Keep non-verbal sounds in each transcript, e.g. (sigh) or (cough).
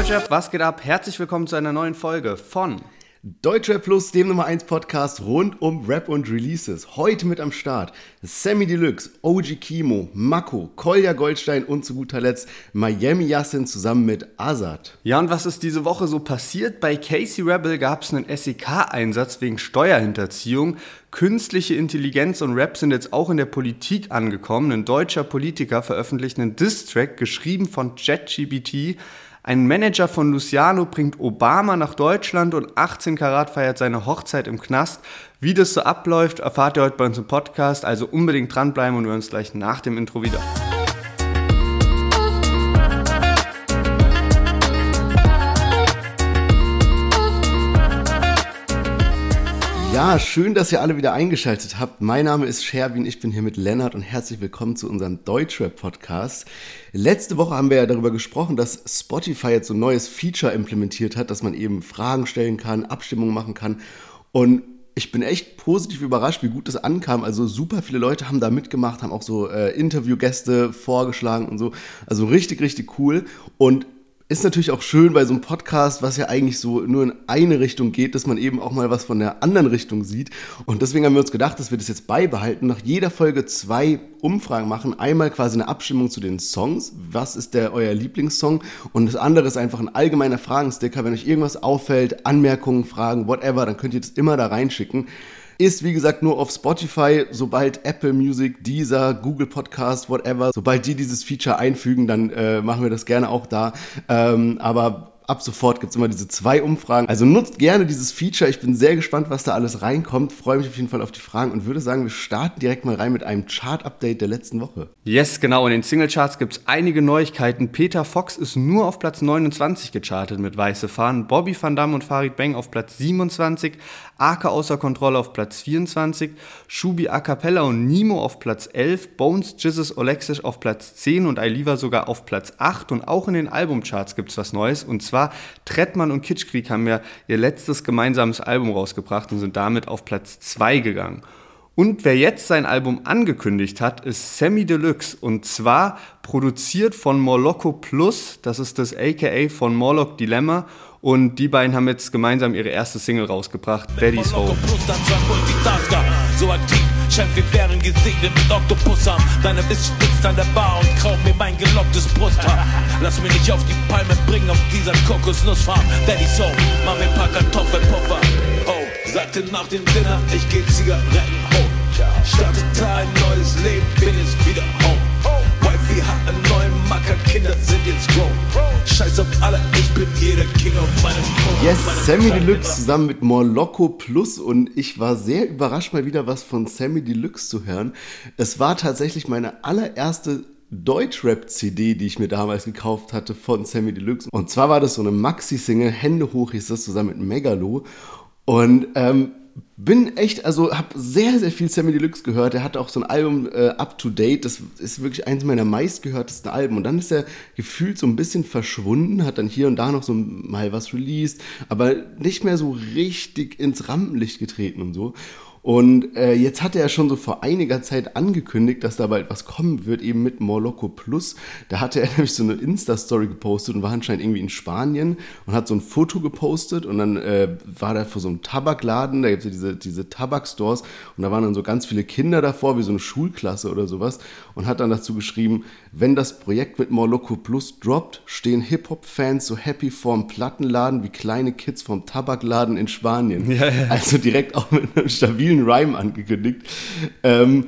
Deutschrap, was geht ab? Herzlich willkommen zu einer neuen Folge von Deutschrap Plus, dem Nummer 1 Podcast rund um Rap und Releases. Heute mit am Start Sammy Deluxe, OG Kimo, Mako, Kolja Goldstein und zu guter Letzt Miami Yassin zusammen mit Azad. Ja, und was ist diese Woche so passiert? Bei Casey Rebel gab es einen SEK-Einsatz wegen Steuerhinterziehung. Künstliche Intelligenz und Rap sind jetzt auch in der Politik angekommen. Ein deutscher Politiker veröffentlicht einen Diss-Track, geschrieben von ChatGPT. Ein Manager von Luciano bringt Obama nach Deutschland und 18 Karat feiert seine Hochzeit im Knast. Wie das so abläuft, erfahrt ihr heute bei uns im Podcast. Also unbedingt dranbleiben und wir uns gleich nach dem Intro wieder. Ja, schön, dass ihr alle wieder eingeschaltet habt. Mein Name ist Sherwin, ich bin hier mit Lennart und herzlich willkommen zu unserem Deutschrap-Podcast. Letzte Woche haben wir ja darüber gesprochen, dass Spotify jetzt so ein neues Feature implementiert hat, dass man eben Fragen stellen kann, Abstimmungen machen kann. Und ich bin echt positiv überrascht, wie gut das ankam. Also super viele Leute haben da mitgemacht, haben auch so äh, Interviewgäste vorgeschlagen und so. Also richtig, richtig cool. Und ist natürlich auch schön bei so einem Podcast, was ja eigentlich so nur in eine Richtung geht, dass man eben auch mal was von der anderen Richtung sieht. Und deswegen haben wir uns gedacht, dass wir das jetzt beibehalten. Nach jeder Folge zwei Umfragen machen. Einmal quasi eine Abstimmung zu den Songs. Was ist der euer Lieblingssong? Und das andere ist einfach ein allgemeiner Fragensticker. Wenn euch irgendwas auffällt, Anmerkungen, Fragen, whatever, dann könnt ihr das immer da reinschicken. Ist wie gesagt nur auf Spotify. Sobald Apple Music, Deezer, Google Podcast, whatever, sobald die dieses Feature einfügen, dann äh, machen wir das gerne auch da. Ähm, aber ab sofort gibt es immer diese zwei Umfragen. Also nutzt gerne dieses Feature. Ich bin sehr gespannt, was da alles reinkommt. Freue mich auf jeden Fall auf die Fragen und würde sagen, wir starten direkt mal rein mit einem Chart-Update der letzten Woche. Yes, genau. In den Singlecharts gibt es einige Neuigkeiten. Peter Fox ist nur auf Platz 29 gechartet mit Weiße Fahnen. Bobby Van Damme und Farid Bang auf Platz 27. Ake außer Kontrolle auf Platz 24. Shubi A Cappella und Nemo auf Platz 11. Bones, Jizzes, Olexisch auf Platz 10 und Ailiva sogar auf Platz 8. Und auch in den Albumcharts gibt es was Neues. Und zwar war, Trettmann und Kitschkrieg haben ja ihr letztes gemeinsames Album rausgebracht und sind damit auf Platz 2 gegangen. Und wer jetzt sein Album angekündigt hat, ist Sammy Deluxe. Und zwar produziert von Morlocco Plus. Das ist das AKA von Morlock Dilemma. Und die beiden haben jetzt gemeinsam ihre erste Single rausgebracht, Daddy's Home. So aktiv, scheint wir wären gesegnet mit Oktopussarm. Deine Biss spitzt an der Bar und kraut mir mein gelocktes Brusthaar. Lass mich nicht auf die Palme bringen auf dieser Kokosnussfarm. Daddy's Home, mach mir paar Kartoffelpuffer. Oh, sagte nach dem Dinner, ich geh Zigaretten hoch. Startete ein neues Leben, bin jetzt wieder home. Wifey hat einen neuen Macker, Kinder sind jetzt grown. Yes, Sammy Deluxe zusammen mit Morlocco Plus und ich war sehr überrascht mal wieder was von Sammy Deluxe zu hören. Es war tatsächlich meine allererste Deutschrap-CD, die ich mir damals gekauft hatte von Sammy Deluxe. Und zwar war das so eine Maxi-Single, Hände hoch hieß das, zusammen mit Megalo. Und ähm, bin echt, also habe sehr, sehr viel Sammy Deluxe gehört. Er hat auch so ein Album äh, Up to Date. Das ist wirklich eines meiner meistgehörtesten Alben. Und dann ist er gefühlt so ein bisschen verschwunden, hat dann hier und da noch so mal was released, aber nicht mehr so richtig ins Rampenlicht getreten und so. Und äh, jetzt hat er schon so vor einiger Zeit angekündigt, dass da bald was kommen wird, eben mit Morlocco Plus. Da hatte er (laughs) nämlich so eine Insta-Story gepostet und war anscheinend irgendwie in Spanien und hat so ein Foto gepostet und dann äh, war da vor so einem Tabakladen, da gibt es ja diese, diese Tabakstores und da waren dann so ganz viele Kinder davor, wie so eine Schulklasse oder sowas und hat dann dazu geschrieben, wenn das Projekt mit Morlocco Plus droppt, stehen Hip-Hop-Fans so happy vorm Plattenladen wie kleine Kids vom Tabakladen in Spanien. Ja, ja. Also direkt auch mit einem stabilen Rhyme angekündigt. Ähm,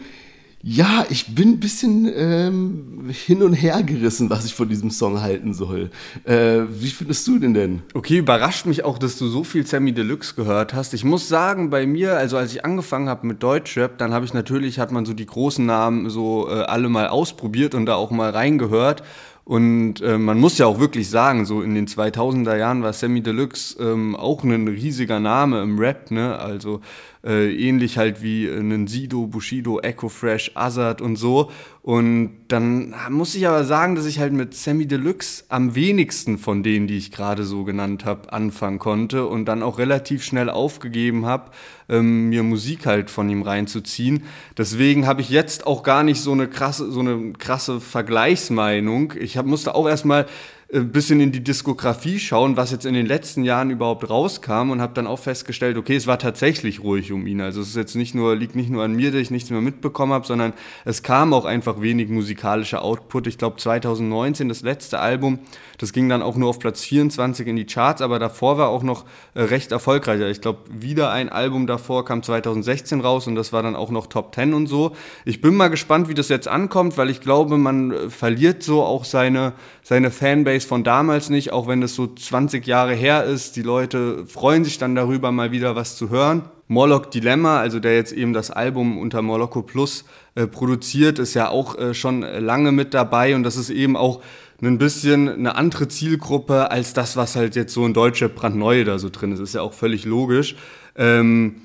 ja, ich bin ein bisschen ähm, hin und her gerissen, was ich von diesem Song halten soll. Äh, wie findest du den denn? Okay, überrascht mich auch, dass du so viel Sammy Deluxe gehört hast. Ich muss sagen, bei mir, also als ich angefangen habe mit Deutschrap, dann habe ich natürlich, hat man so die großen Namen so äh, alle mal ausprobiert und da auch mal reingehört. Und äh, man muss ja auch wirklich sagen, so in den 2000er Jahren war Sammy Deluxe ähm, auch ein riesiger Name im Rap, ne? Also äh, ähnlich halt wie äh, einen Sido, Bushido, Echo Fresh, Azad und so. Und dann muss ich aber sagen, dass ich halt mit Sammy Deluxe am wenigsten von denen, die ich gerade so genannt habe, anfangen konnte und dann auch relativ schnell aufgegeben habe, ähm, mir Musik halt von ihm reinzuziehen. Deswegen habe ich jetzt auch gar nicht so eine krasse, so eine krasse Vergleichsmeinung. Ich hab, musste auch erstmal ein bisschen in die Diskografie schauen, was jetzt in den letzten Jahren überhaupt rauskam und habe dann auch festgestellt, okay, es war tatsächlich ruhig um ihn. Also es ist jetzt nicht nur, liegt nicht nur an mir, dass ich nichts mehr mitbekommen habe, sondern es kam auch einfach wenig musikalischer Output. Ich glaube 2019, das letzte Album, das ging dann auch nur auf Platz 24 in die Charts, aber davor war auch noch äh, recht erfolgreich. Ich glaube, wieder ein Album davor kam 2016 raus und das war dann auch noch Top 10 und so. Ich bin mal gespannt, wie das jetzt ankommt, weil ich glaube, man äh, verliert so auch seine, seine Fanbase von damals nicht, auch wenn es so 20 Jahre her ist. Die Leute freuen sich dann darüber, mal wieder was zu hören. Morlock Dilemma, also der jetzt eben das Album unter Morlocco Plus äh, produziert, ist ja auch äh, schon lange mit dabei und das ist eben auch ein bisschen eine andere Zielgruppe als das, was halt jetzt so in deutsche brandneu da so drin ist. Ist ja auch völlig logisch. Ähm,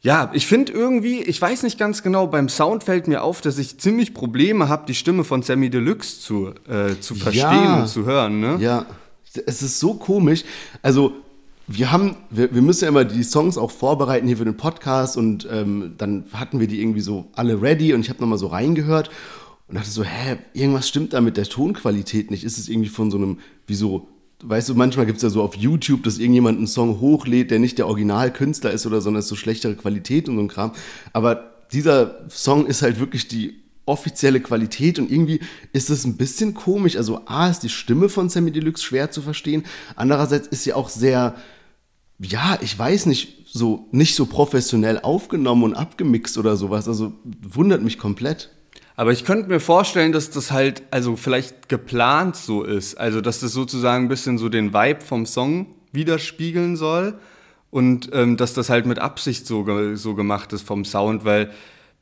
ja, ich finde irgendwie, ich weiß nicht ganz genau, beim Sound fällt mir auf, dass ich ziemlich Probleme habe, die Stimme von Sammy Deluxe zu, äh, zu verstehen ja, und zu hören. Ne? Ja, es ist so komisch. Also, wir haben, wir, wir müssen ja immer die Songs auch vorbereiten hier für den Podcast und ähm, dann hatten wir die irgendwie so alle ready und ich habe nochmal so reingehört und dachte so, hä, irgendwas stimmt da mit der Tonqualität nicht. Ist es irgendwie von so einem, wie so weißt du, manchmal gibt es ja so auf YouTube, dass irgendjemand einen Song hochlädt, der nicht der Originalkünstler ist oder sondern ist so schlechtere Qualität und so ein Kram. Aber dieser Song ist halt wirklich die offizielle Qualität und irgendwie ist es ein bisschen komisch. Also A ist die Stimme von Sammy Deluxe schwer zu verstehen. Andererseits ist sie auch sehr, ja, ich weiß nicht, so nicht so professionell aufgenommen und abgemixt oder sowas. Also wundert mich komplett. Aber ich könnte mir vorstellen, dass das halt, also vielleicht geplant so ist. Also, dass das sozusagen ein bisschen so den Vibe vom Song widerspiegeln soll. Und ähm, dass das halt mit Absicht so, so gemacht ist vom Sound, weil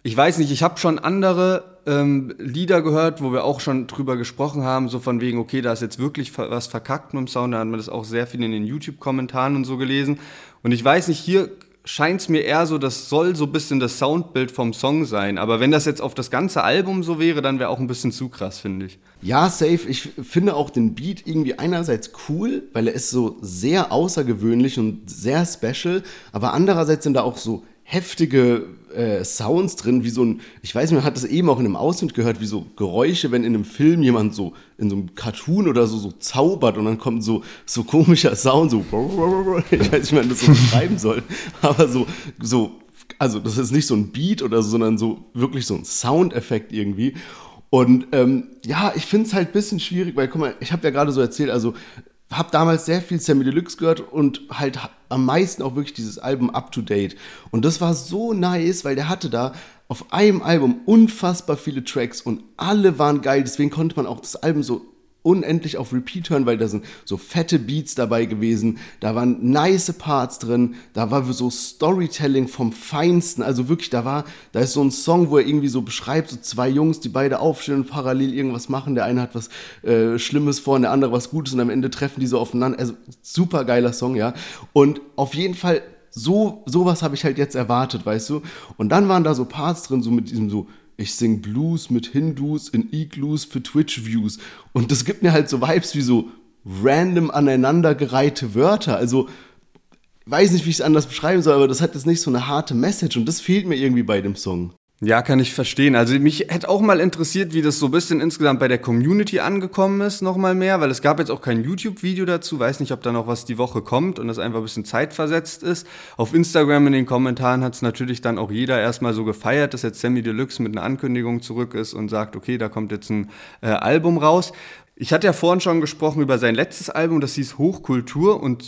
ich weiß nicht, ich habe schon andere ähm, Lieder gehört, wo wir auch schon drüber gesprochen haben, so von wegen, okay, da ist jetzt wirklich was verkackt mit dem Sound, da hat man das auch sehr viel in den YouTube-Kommentaren und so gelesen. Und ich weiß nicht, hier scheint es mir eher so, das soll so ein bisschen das Soundbild vom Song sein. Aber wenn das jetzt auf das ganze Album so wäre, dann wäre auch ein bisschen zu krass, finde ich. Ja, safe. Ich finde auch den Beat irgendwie einerseits cool, weil er ist so sehr außergewöhnlich und sehr special. Aber andererseits sind da auch so heftige äh, Sounds drin, wie so ein, ich weiß nicht, man hat das eben auch in einem Ausschnitt gehört, wie so Geräusche, wenn in einem Film jemand so in so einem Cartoon oder so so zaubert und dann kommt so so komischer Sound, so (laughs) ich weiß nicht, wie man das so beschreiben soll, (laughs) aber so so also das ist nicht so ein Beat oder so, sondern so wirklich so ein Soundeffekt irgendwie. Und ähm, ja, ich finde es halt ein bisschen schwierig, weil guck mal, ich habe ja gerade so erzählt, also habe damals sehr viel Sammy Deluxe gehört und halt am meisten auch wirklich dieses Album Up to Date. Und das war so nice, weil der hatte da auf einem Album unfassbar viele Tracks und alle waren geil. Deswegen konnte man auch das Album so unendlich auf Repeat hören, weil da sind so fette Beats dabei gewesen, da waren nice Parts drin, da war so Storytelling vom Feinsten, also wirklich, da war, da ist so ein Song, wo er irgendwie so beschreibt, so zwei Jungs, die beide aufstehen und parallel irgendwas machen, der eine hat was äh, Schlimmes vor und der andere was Gutes und am Ende treffen die so aufeinander, also super geiler Song, ja, und auf jeden Fall so, sowas habe ich halt jetzt erwartet, weißt du, und dann waren da so Parts drin, so mit diesem so ich sing Blues mit Hindus in Igloos für Twitch-Views. Und das gibt mir halt so Vibes wie so random aneinandergereihte Wörter. Also, weiß nicht, wie ich es anders beschreiben soll, aber das hat jetzt nicht so eine harte Message und das fehlt mir irgendwie bei dem Song. Ja, kann ich verstehen. Also mich hätte auch mal interessiert, wie das so ein bisschen insgesamt bei der Community angekommen ist, nochmal mehr, weil es gab jetzt auch kein YouTube-Video dazu, weiß nicht, ob da noch was die Woche kommt und das einfach ein bisschen zeitversetzt ist. Auf Instagram in den Kommentaren hat es natürlich dann auch jeder erstmal so gefeiert, dass jetzt Sammy Deluxe mit einer Ankündigung zurück ist und sagt, okay, da kommt jetzt ein äh, Album raus. Ich hatte ja vorhin schon gesprochen über sein letztes Album, das hieß Hochkultur und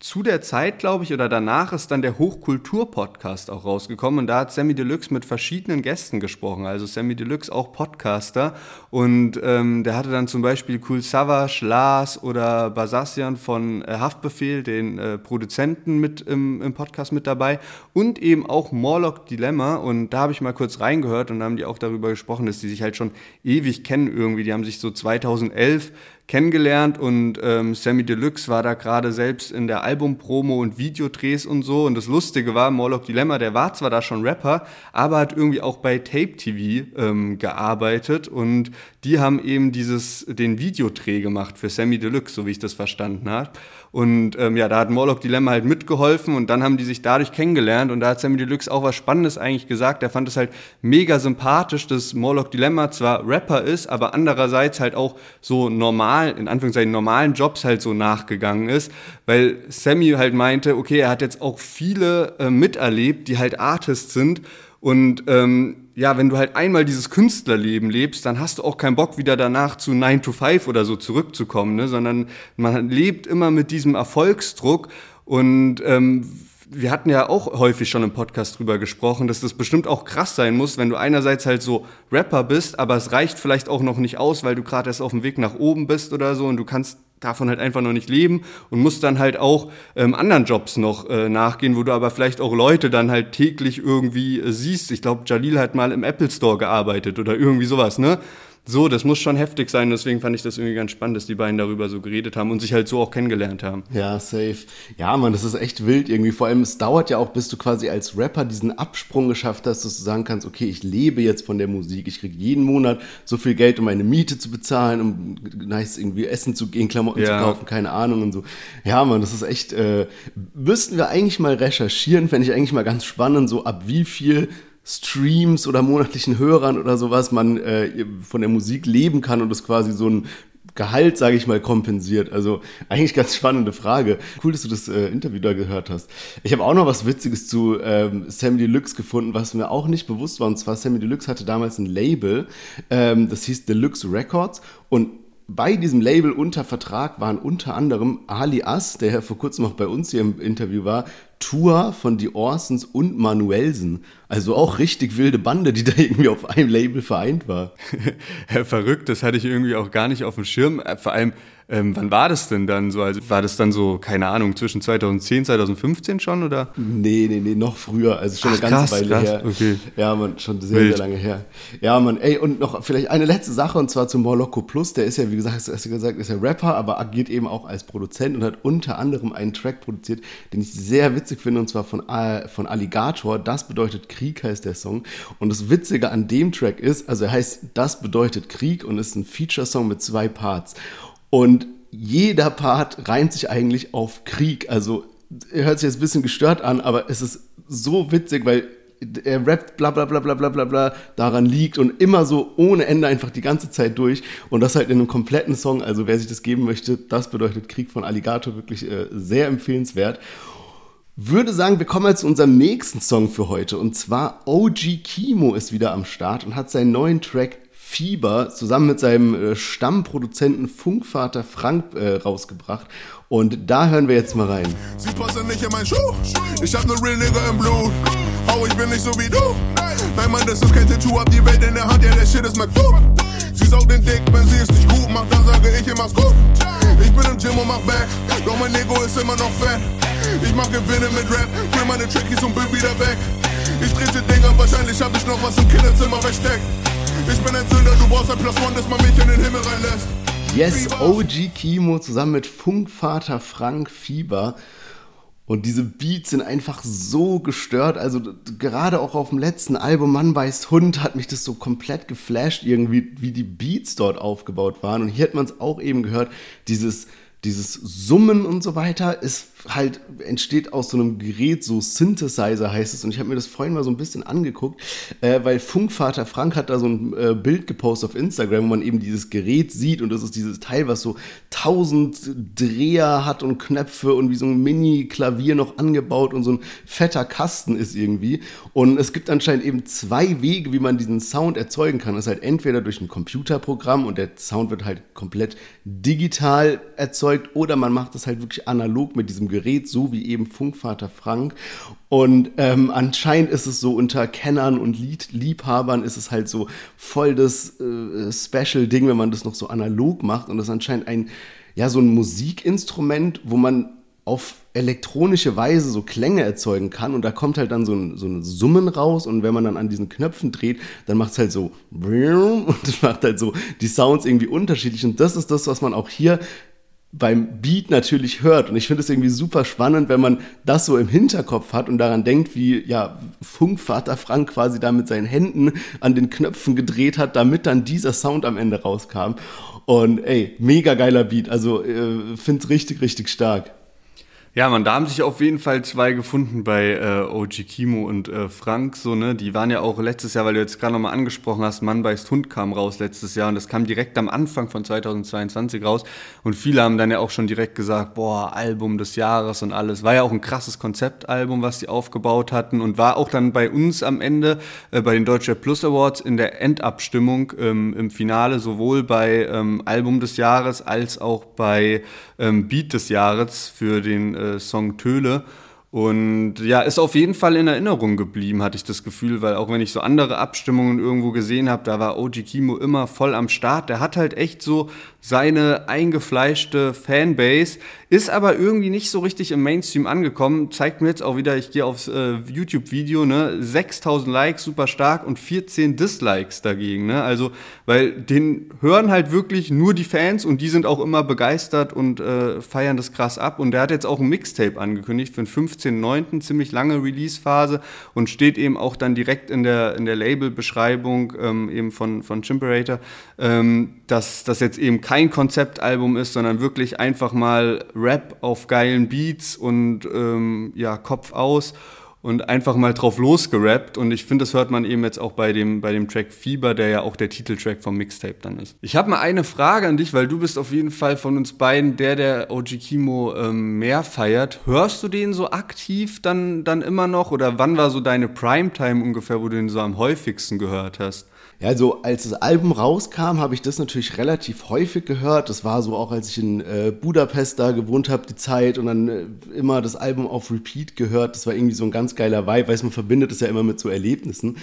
zu der Zeit, glaube ich, oder danach ist dann der Hochkultur-Podcast auch rausgekommen und da hat Sammy Deluxe mit verschiedenen Gästen gesprochen. Also Sammy Deluxe auch Podcaster und ähm, der hatte dann zum Beispiel Cool Savage, Lars oder Basassian von äh, Haftbefehl, den äh, Produzenten mit im, im, Podcast mit dabei und eben auch Morlock Dilemma und da habe ich mal kurz reingehört und da haben die auch darüber gesprochen, dass die sich halt schon ewig kennen irgendwie. Die haben sich so 2011 kennengelernt und ähm, Sammy Deluxe war da gerade selbst in der Albumpromo und Videodrehs und so. Und das Lustige war, Morlock Dilemma, der war zwar da schon Rapper, aber hat irgendwie auch bei Tape TV ähm, gearbeitet und die haben eben dieses, den Videodreh gemacht für Sammy Deluxe, so wie ich das verstanden habe. Und ähm, ja, da hat Morlock Dilemma halt mitgeholfen und dann haben die sich dadurch kennengelernt. Und da hat Sammy Deluxe auch was Spannendes eigentlich gesagt. Er fand es halt mega sympathisch, dass Morlock Dilemma zwar Rapper ist, aber andererseits halt auch so normal, in Anführungszeichen normalen Jobs halt so nachgegangen ist. Weil Sammy halt meinte, okay, er hat jetzt auch viele äh, miterlebt, die halt Artists sind und ähm, ja, wenn du halt einmal dieses Künstlerleben lebst, dann hast du auch keinen Bock, wieder danach zu 9 to 5 oder so zurückzukommen, ne? sondern man lebt immer mit diesem Erfolgsdruck und ähm, wir hatten ja auch häufig schon im Podcast drüber gesprochen, dass das bestimmt auch krass sein muss, wenn du einerseits halt so Rapper bist, aber es reicht vielleicht auch noch nicht aus, weil du gerade erst auf dem Weg nach oben bist oder so und du kannst davon halt einfach noch nicht leben und musst dann halt auch ähm, anderen Jobs noch äh, nachgehen, wo du aber vielleicht auch Leute dann halt täglich irgendwie äh, siehst. Ich glaube, Jalil hat mal im Apple Store gearbeitet oder irgendwie sowas, ne? So, das muss schon heftig sein. Deswegen fand ich das irgendwie ganz spannend, dass die beiden darüber so geredet haben und sich halt so auch kennengelernt haben. Ja, safe. Ja, man, das ist echt wild irgendwie. Vor allem, es dauert ja auch, bis du quasi als Rapper diesen Absprung geschafft hast, dass du sagen kannst, okay, ich lebe jetzt von der Musik. Ich kriege jeden Monat so viel Geld, um meine Miete zu bezahlen, um nice irgendwie essen zu gehen, Klamotten ja. zu kaufen, keine Ahnung und so. Ja, man, das ist echt, äh, müssten wir eigentlich mal recherchieren, fände ich eigentlich mal ganz spannend, so ab wie viel Streams oder monatlichen Hörern oder sowas man äh, von der Musik leben kann und es quasi so ein Gehalt, sage ich mal, kompensiert. Also eigentlich ganz spannende Frage. Cool, dass du das äh, Interview da gehört hast. Ich habe auch noch was Witziges zu ähm, Sammy Deluxe gefunden, was mir auch nicht bewusst war. Und zwar Sammy Deluxe hatte damals ein Label, ähm, das hieß Deluxe Records. Und bei diesem Label unter Vertrag waren unter anderem Ali As, der ja vor kurzem noch bei uns hier im Interview war, Tour von die Orsons und Manuelsen. Also auch richtig wilde Bande, die (laughs) da irgendwie auf einem Label vereint war. (laughs) Verrückt, das hatte ich irgendwie auch gar nicht auf dem Schirm. Äh, vor allem ähm, wann war das denn dann so? Also war das dann so, keine Ahnung, zwischen 2010, 2015 schon oder? Nee, nee, nee, noch früher. Also schon Ach, eine ganze krass, Weile krass, her. Okay. Ja, man, schon sehr, Wild. sehr lange her. Ja, man, ey, und noch vielleicht eine letzte Sache und zwar zu Morloco Plus. Der ist ja, wie gesagt, hast du gesagt, ist ja Rapper, aber agiert eben auch als Produzent und hat unter anderem einen Track produziert, den ich sehr witzig finde und zwar von, von Alligator. Das bedeutet Krieg heißt der Song. Und das Witzige an dem Track ist, also er heißt Das bedeutet Krieg und ist ein Feature-Song mit zwei Parts. Und jeder Part reimt sich eigentlich auf Krieg. Also er hört sich jetzt ein bisschen gestört an, aber es ist so witzig, weil er rappt bla bla bla bla bla bla bla daran liegt und immer so ohne Ende einfach die ganze Zeit durch und das halt in einem kompletten Song. Also wer sich das geben möchte, das bedeutet Krieg von Alligator wirklich äh, sehr empfehlenswert. Würde sagen, wir kommen jetzt zu unserem nächsten Song für heute und zwar OG Kimo ist wieder am Start und hat seinen neuen Track Fieber zusammen mit seinem äh, Stammproduzenten Funkvater Frank äh, rausgebracht. Und da hören wir jetzt mal rein. Sie passen nicht in meinen Schuh. Ich hab ne Real Nigga im Blut. Oh, ich bin nicht so wie du. Nein, Mann, das ist kein Tattoo. Hab die Welt in der Hand, ja, der Shit ist McDo. Sie saugt den Dick, wenn sie es nicht gut macht, dann sage ich immer gut. Ich bin im Gym und mach back. Doch mein Ego ist immer noch fett. Ich mach Gewinne mit Rap. Für meine Trickies und bin wieder weg. Ich trete Dinger, wahrscheinlich hab ich noch was im Kinderzimmer versteckt. Ich bin ein Sünder, du brauchst ein Plus One, dass man mich in den Himmel reinlässt. Yes, OG Kimo zusammen mit Funkvater Frank Fieber. Und diese Beats sind einfach so gestört. Also gerade auch auf dem letzten Album Mann weiß Hund hat mich das so komplett geflasht, irgendwie, wie die Beats dort aufgebaut waren. Und hier hat man es auch eben gehört, dieses, dieses Summen und so weiter ist halt entsteht aus so einem Gerät, so Synthesizer heißt es. Und ich habe mir das vorhin mal so ein bisschen angeguckt, äh, weil Funkvater Frank hat da so ein äh, Bild gepostet auf Instagram, wo man eben dieses Gerät sieht. Und das ist dieses Teil, was so tausend Dreher hat und Knöpfe und wie so ein Mini-Klavier noch angebaut und so ein fetter Kasten ist irgendwie. Und es gibt anscheinend eben zwei Wege, wie man diesen Sound erzeugen kann. Das ist halt entweder durch ein Computerprogramm und der Sound wird halt komplett digital erzeugt oder man macht das halt wirklich analog mit diesem Gerät. Gerät, so wie eben Funkvater Frank. Und ähm, anscheinend ist es so unter Kennern und Lied Liebhabern ist es halt so voll das äh, Special-Ding, wenn man das noch so analog macht. Und das ist anscheinend ein, ja, so ein Musikinstrument, wo man auf elektronische Weise so Klänge erzeugen kann und da kommt halt dann so ein, so ein Summen raus und wenn man dann an diesen Knöpfen dreht, dann macht es halt so (laughs) und macht halt so die Sounds irgendwie unterschiedlich und das ist das, was man auch hier beim Beat natürlich hört. Und ich finde es irgendwie super spannend, wenn man das so im Hinterkopf hat und daran denkt, wie ja Funkvater Frank quasi da mit seinen Händen an den Knöpfen gedreht hat, damit dann dieser Sound am Ende rauskam. Und ey, mega geiler Beat. Also äh, finde es richtig, richtig stark. Ja, man, da haben sich auf jeden Fall zwei gefunden bei äh, OG Kimo und äh, Frank, so, ne? Die waren ja auch letztes Jahr, weil du jetzt gerade nochmal angesprochen hast, Mann beißt Hund kam raus letztes Jahr und das kam direkt am Anfang von 2022 raus und viele haben dann ja auch schon direkt gesagt, boah, Album des Jahres und alles. War ja auch ein krasses Konzeptalbum, was die aufgebaut hatten und war auch dann bei uns am Ende äh, bei den Deutsche Plus Awards in der Endabstimmung ähm, im Finale sowohl bei ähm, Album des Jahres als auch bei ähm, Beat des Jahres für den äh, Song Töle. Und ja, ist auf jeden Fall in Erinnerung geblieben, hatte ich das Gefühl, weil auch wenn ich so andere Abstimmungen irgendwo gesehen habe, da war OG Kimo immer voll am Start. Der hat halt echt so seine eingefleischte Fanbase, ist aber irgendwie nicht so richtig im Mainstream angekommen. Zeigt mir jetzt auch wieder, ich gehe aufs äh, YouTube-Video, ne, 6000 Likes, super stark und 14 Dislikes dagegen, ne? Also, weil den hören halt wirklich nur die Fans und die sind auch immer begeistert und äh, feiern das krass ab. Und der hat jetzt auch ein Mixtape angekündigt für den 15.09., ziemlich lange Release-Phase und steht eben auch dann direkt in der, in der Label-Beschreibung ähm, eben von, von Chimperator, ähm, dass das jetzt eben kein kein Konzeptalbum ist, sondern wirklich einfach mal Rap auf geilen Beats und ähm, ja, Kopf aus und einfach mal drauf losgerappt. Und ich finde, das hört man eben jetzt auch bei dem, bei dem Track Fieber, der ja auch der Titeltrack vom Mixtape dann ist. Ich habe mal eine Frage an dich, weil du bist auf jeden Fall von uns beiden der, der OG Kimo ähm, mehr feiert. Hörst du den so aktiv dann, dann immer noch? Oder wann war so deine Primetime ungefähr, wo du den so am häufigsten gehört hast? Ja, also als das Album rauskam, habe ich das natürlich relativ häufig gehört. Das war so auch, als ich in äh, Budapest da gewohnt habe, die Zeit und dann äh, immer das Album auf Repeat gehört. Das war irgendwie so ein ganz geiler Vibe, weil man verbindet es ja immer mit so Erlebnissen.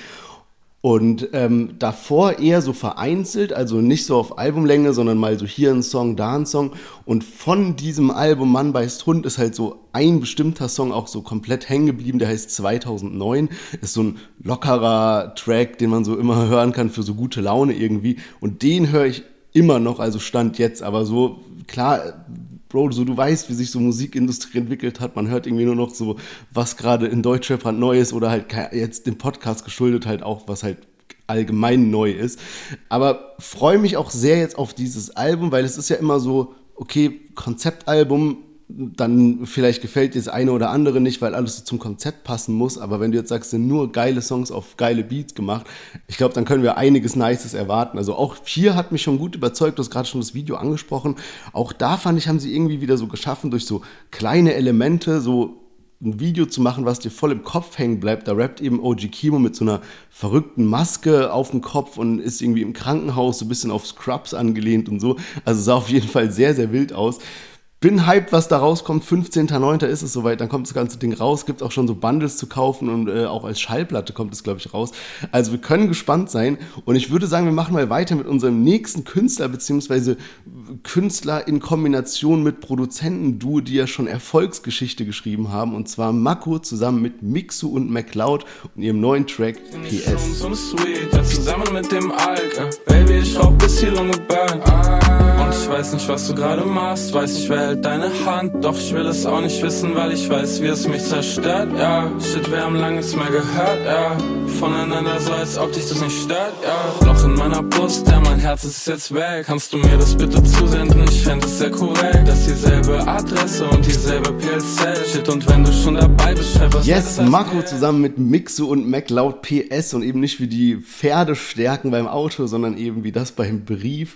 Und ähm, davor eher so vereinzelt, also nicht so auf Albumlänge, sondern mal so hier ein Song, da ein Song. Und von diesem Album Mann beißt Hund ist halt so ein bestimmter Song auch so komplett hängen geblieben, der heißt 2009. Ist so ein lockerer Track, den man so immer hören kann für so gute Laune irgendwie. Und den höre ich immer noch, also Stand jetzt. Aber so, klar, Bro, so du weißt, wie sich so Musikindustrie entwickelt hat. Man hört irgendwie nur noch so, was gerade in Deutschrap halt neu ist oder halt jetzt dem Podcast geschuldet halt auch, was halt allgemein neu ist. Aber freue mich auch sehr jetzt auf dieses Album, weil es ist ja immer so, okay, Konzeptalbum, dann vielleicht gefällt dir das eine oder andere nicht, weil alles so zum Konzept passen muss. Aber wenn du jetzt sagst, sind nur geile Songs auf geile Beats gemacht, ich glaube, dann können wir einiges Nices erwarten. Also auch hier hat mich schon gut überzeugt, du hast gerade schon das Video angesprochen. Auch da fand ich, haben sie irgendwie wieder so geschaffen, durch so kleine Elemente, so ein Video zu machen, was dir voll im Kopf hängen bleibt. Da rappt eben OG Kimo mit so einer verrückten Maske auf dem Kopf und ist irgendwie im Krankenhaus so ein bisschen auf Scrubs angelehnt und so. Also sah auf jeden Fall sehr, sehr wild aus. Bin hyped, was da rauskommt. 15.09. ist es soweit. Dann kommt das ganze Ding raus. Gibt auch schon so Bundles zu kaufen und äh, auch als Schallplatte kommt es, glaube ich, raus. Also wir können gespannt sein. Und ich würde sagen, wir machen mal weiter mit unserem nächsten Künstler, beziehungsweise Künstler in Kombination mit Produzenten-Duo, die ja schon Erfolgsgeschichte geschrieben haben. Und zwar Mako zusammen mit Mixu und MacLeod und ihrem neuen Track PS. Ich. Ich weiß nicht, was du gerade machst, weiß nicht, wer hält deine Hand. Doch ich will es auch nicht wissen, weil ich weiß, wie es mich zerstört, ja. Shit, wir haben lange nichts mehr gehört, ja. Voneinander so, als ob dich das nicht stört, ja. Loch in meiner Brust, ja, mein Herz ist jetzt weg. Kannst du mir das bitte zusenden? Ich fände es sehr korrekt, dass dieselbe Adresse und dieselbe PLZ. Shit, und wenn du schon dabei bist, schreib was Yes, Marco zusammen mit Mixu und MacLeod PS und eben nicht wie die Pferdestärken beim Auto, sondern eben wie das beim Brief.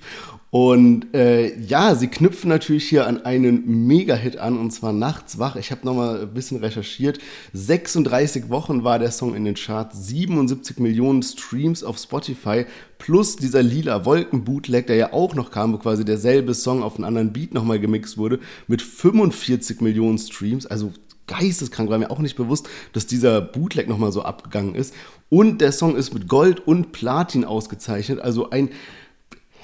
Und äh, ja, sie knüpfen natürlich hier an einen Mega-Hit an, und zwar Nachts wach. Ich habe nochmal ein bisschen recherchiert. 36 Wochen war der Song in den Charts, 77 Millionen Streams auf Spotify, plus dieser lila Wolken-Bootleg, der ja auch noch kam, wo quasi derselbe Song auf einen anderen Beat nochmal gemixt wurde, mit 45 Millionen Streams. Also geisteskrank, war mir auch nicht bewusst, dass dieser Bootleg nochmal so abgegangen ist. Und der Song ist mit Gold und Platin ausgezeichnet. Also ein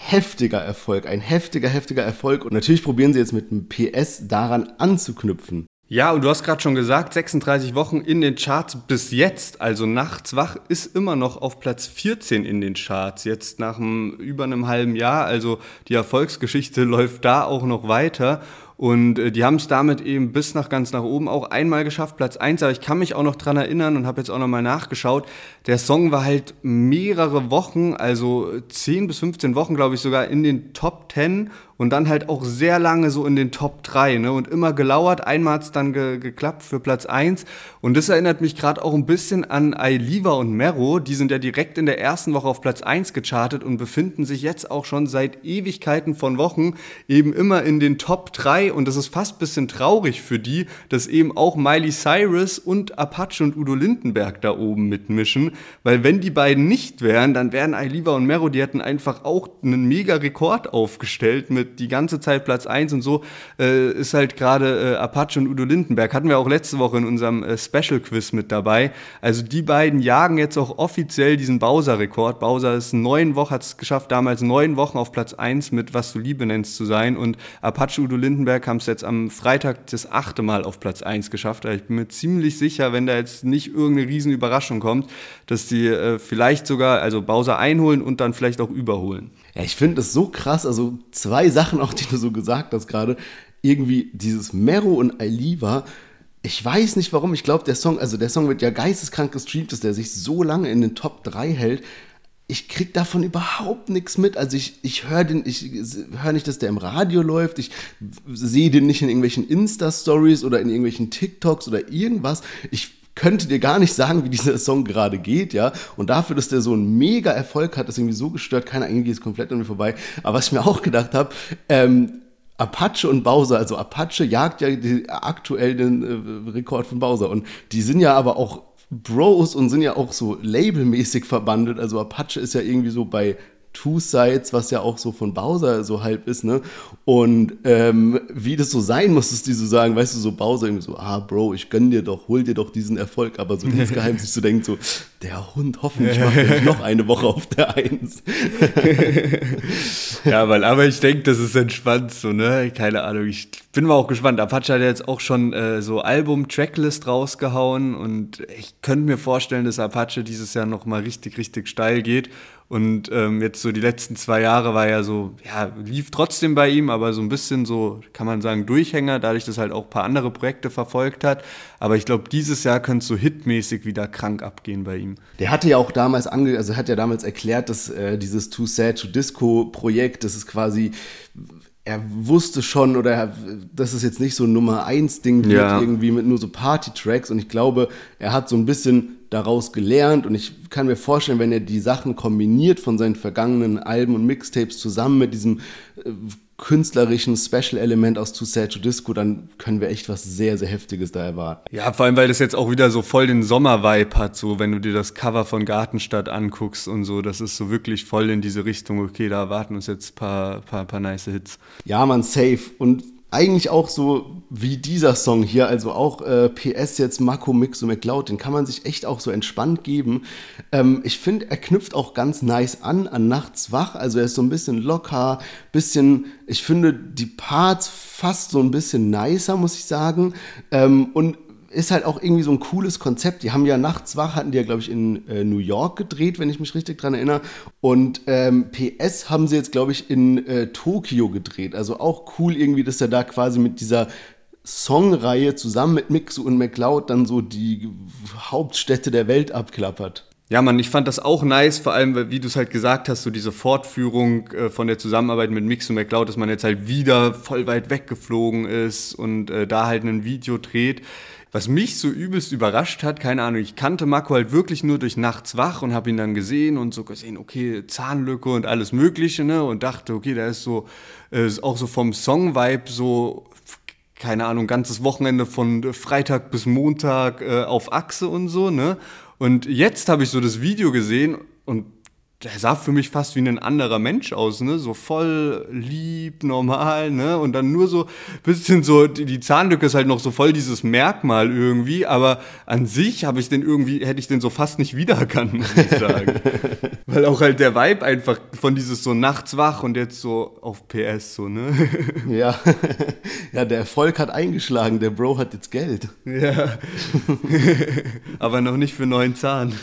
heftiger Erfolg, ein heftiger, heftiger Erfolg. Und natürlich probieren sie jetzt mit einem PS daran anzuknüpfen. Ja, und du hast gerade schon gesagt, 36 Wochen in den Charts bis jetzt, also nachts wach, ist immer noch auf Platz 14 in den Charts, jetzt nach einem, über einem halben Jahr. Also die Erfolgsgeschichte (laughs) läuft da auch noch weiter. Und äh, die haben es damit eben bis nach ganz nach oben auch einmal geschafft, Platz 1. Aber ich kann mich auch noch dran erinnern und habe jetzt auch nochmal nachgeschaut. Der Song war halt mehrere Wochen, also 10 bis 15 Wochen, glaube ich, sogar in den Top 10 und dann halt auch sehr lange so in den Top 3 ne? und immer gelauert. Einmal hat es dann ge geklappt für Platz 1 und das erinnert mich gerade auch ein bisschen an Ailiva und Mero. Die sind ja direkt in der ersten Woche auf Platz 1 gechartet und befinden sich jetzt auch schon seit Ewigkeiten von Wochen eben immer in den Top 3 und das ist fast ein bisschen traurig für die, dass eben auch Miley Cyrus und Apache und Udo Lindenberg da oben mitmischen, weil wenn die beiden nicht wären, dann wären Ailiva und Mero, die hätten einfach auch einen mega Rekord aufgestellt mit die ganze Zeit Platz 1 und so äh, ist halt gerade äh, Apache und Udo Lindenberg. Hatten wir auch letzte Woche in unserem äh, Special-Quiz mit dabei. Also die beiden jagen jetzt auch offiziell diesen Bowser-Rekord. Bowser ist neun Wochen, hat es geschafft, damals neun Wochen auf Platz 1 mit Was du Liebe nennst zu sein. Und Apache Udo Lindenberg haben es jetzt am Freitag das achte Mal auf Platz 1 geschafft. Also ich bin mir ziemlich sicher, wenn da jetzt nicht irgendeine riesen Überraschung kommt, dass die äh, vielleicht sogar, also Bowser einholen und dann vielleicht auch überholen. Ja, ich finde es so krass, also zwei Sachen auch, die du so gesagt hast gerade. Irgendwie dieses Mero und Ailiva, ich weiß nicht warum, ich glaube, der Song, also der Song wird ja geisteskrank gestreamt, dass der sich so lange in den Top 3 hält. Ich krieg davon überhaupt nichts mit. Also ich, ich höre den, ich höre nicht, dass der im Radio läuft, ich sehe den nicht in irgendwelchen Insta-Stories oder in irgendwelchen TikToks oder irgendwas. Ich könnte dir gar nicht sagen, wie dieser Song gerade geht, ja. Und dafür, dass der so einen mega Erfolg hat, ist irgendwie so gestört, keine Ahnung, geht es komplett an mir vorbei. Aber was ich mir auch gedacht habe, ähm, Apache und Bowser, also Apache jagt ja die, aktuell den äh, Rekord von Bowser und die sind ja aber auch Bros und sind ja auch so labelmäßig verbandelt. Also Apache ist ja irgendwie so bei Two Sides, was ja auch so von Bowser so halb ist, ne? Und ähm, wie das so sein muss, ist die so sagen, weißt du, so Bowser irgendwie so, ah, Bro, ich gönn dir doch, hol dir doch diesen Erfolg, aber so insgeheim sich so denkt so, der Hund, hoffentlich macht er (laughs) noch eine Woche auf der Eins. ja, weil, aber ich denke, das ist entspannt so, ne? Keine Ahnung, ich bin mal auch gespannt. Apache hat jetzt auch schon äh, so Album-Tracklist rausgehauen und ich könnte mir vorstellen, dass Apache dieses Jahr noch mal richtig, richtig steil geht und ähm, jetzt so die letzten zwei Jahre war ja so, ja, lief trotzdem bei ihm, aber so ein bisschen so, kann man sagen, Durchhänger, dadurch, dass halt auch ein paar andere Projekte verfolgt hat. Aber ich glaube, dieses Jahr könnte es so hitmäßig wieder krank abgehen bei ihm. Der hatte ja auch damals ange also hat ja damals erklärt, dass äh, dieses Too Sad to Disco Projekt, das ist quasi er wusste schon oder er, das ist jetzt nicht so ein Nummer eins Ding wird ja. irgendwie mit nur so Party Tracks und ich glaube, er hat so ein bisschen daraus gelernt und ich kann mir vorstellen, wenn er die Sachen kombiniert von seinen vergangenen Alben und Mixtapes zusammen mit diesem äh, künstlerischen Special-Element aus Too Sad to Disco, dann können wir echt was sehr, sehr Heftiges da erwarten. Ja, vor allem, weil das jetzt auch wieder so voll den Sommer-Vibe hat, so wenn du dir das Cover von Gartenstadt anguckst und so, das ist so wirklich voll in diese Richtung, okay, da erwarten uns jetzt ein paar, paar, paar nice Hits. Ja, man, safe. Und eigentlich auch so wie dieser Song hier, also auch äh, PS jetzt Mako Mix und McLeod, den kann man sich echt auch so entspannt geben. Ähm, ich finde, er knüpft auch ganz nice an, an Nachts wach, also er ist so ein bisschen locker, bisschen, ich finde die Parts fast so ein bisschen nicer, muss ich sagen. Ähm, und ist halt auch irgendwie so ein cooles Konzept. Die haben ja nachts wach, hatten die ja, glaube ich, in äh, New York gedreht, wenn ich mich richtig dran erinnere. Und ähm, PS haben sie jetzt, glaube ich, in äh, Tokio gedreht. Also auch cool irgendwie, dass er da quasi mit dieser Songreihe zusammen mit Mixu und McLeod dann so die Hauptstädte der Welt abklappert. Ja, Mann, ich fand das auch nice, vor allem, wie du es halt gesagt hast, so diese Fortführung äh, von der Zusammenarbeit mit Mix und McLeod, dass man jetzt halt wieder voll weit weggeflogen ist und äh, da halt ein Video dreht. Was mich so übelst überrascht hat, keine Ahnung, ich kannte Marco halt wirklich nur durch Nachts wach und habe ihn dann gesehen und so gesehen, okay, Zahnlücke und alles Mögliche, ne? Und dachte, okay, der ist so, äh, ist auch so vom Song-Vibe so, keine Ahnung, ganzes Wochenende von Freitag bis Montag äh, auf Achse und so, ne? Und jetzt habe ich so das Video gesehen und der sah für mich fast wie ein anderer Mensch aus, ne? So voll lieb, normal, ne? Und dann nur so bisschen so, die, die Zahnlücke ist halt noch so voll dieses Merkmal irgendwie, aber an sich habe ich den irgendwie, hätte ich den so fast nicht wiedererkannt, muss ich sagen. (laughs) Weil auch halt der Vibe einfach von dieses so nachts wach und jetzt so auf PS, so, ne? (laughs) ja. ja, der Erfolg hat eingeschlagen, der Bro hat jetzt Geld. Ja. (laughs) aber noch nicht für neuen Zahn.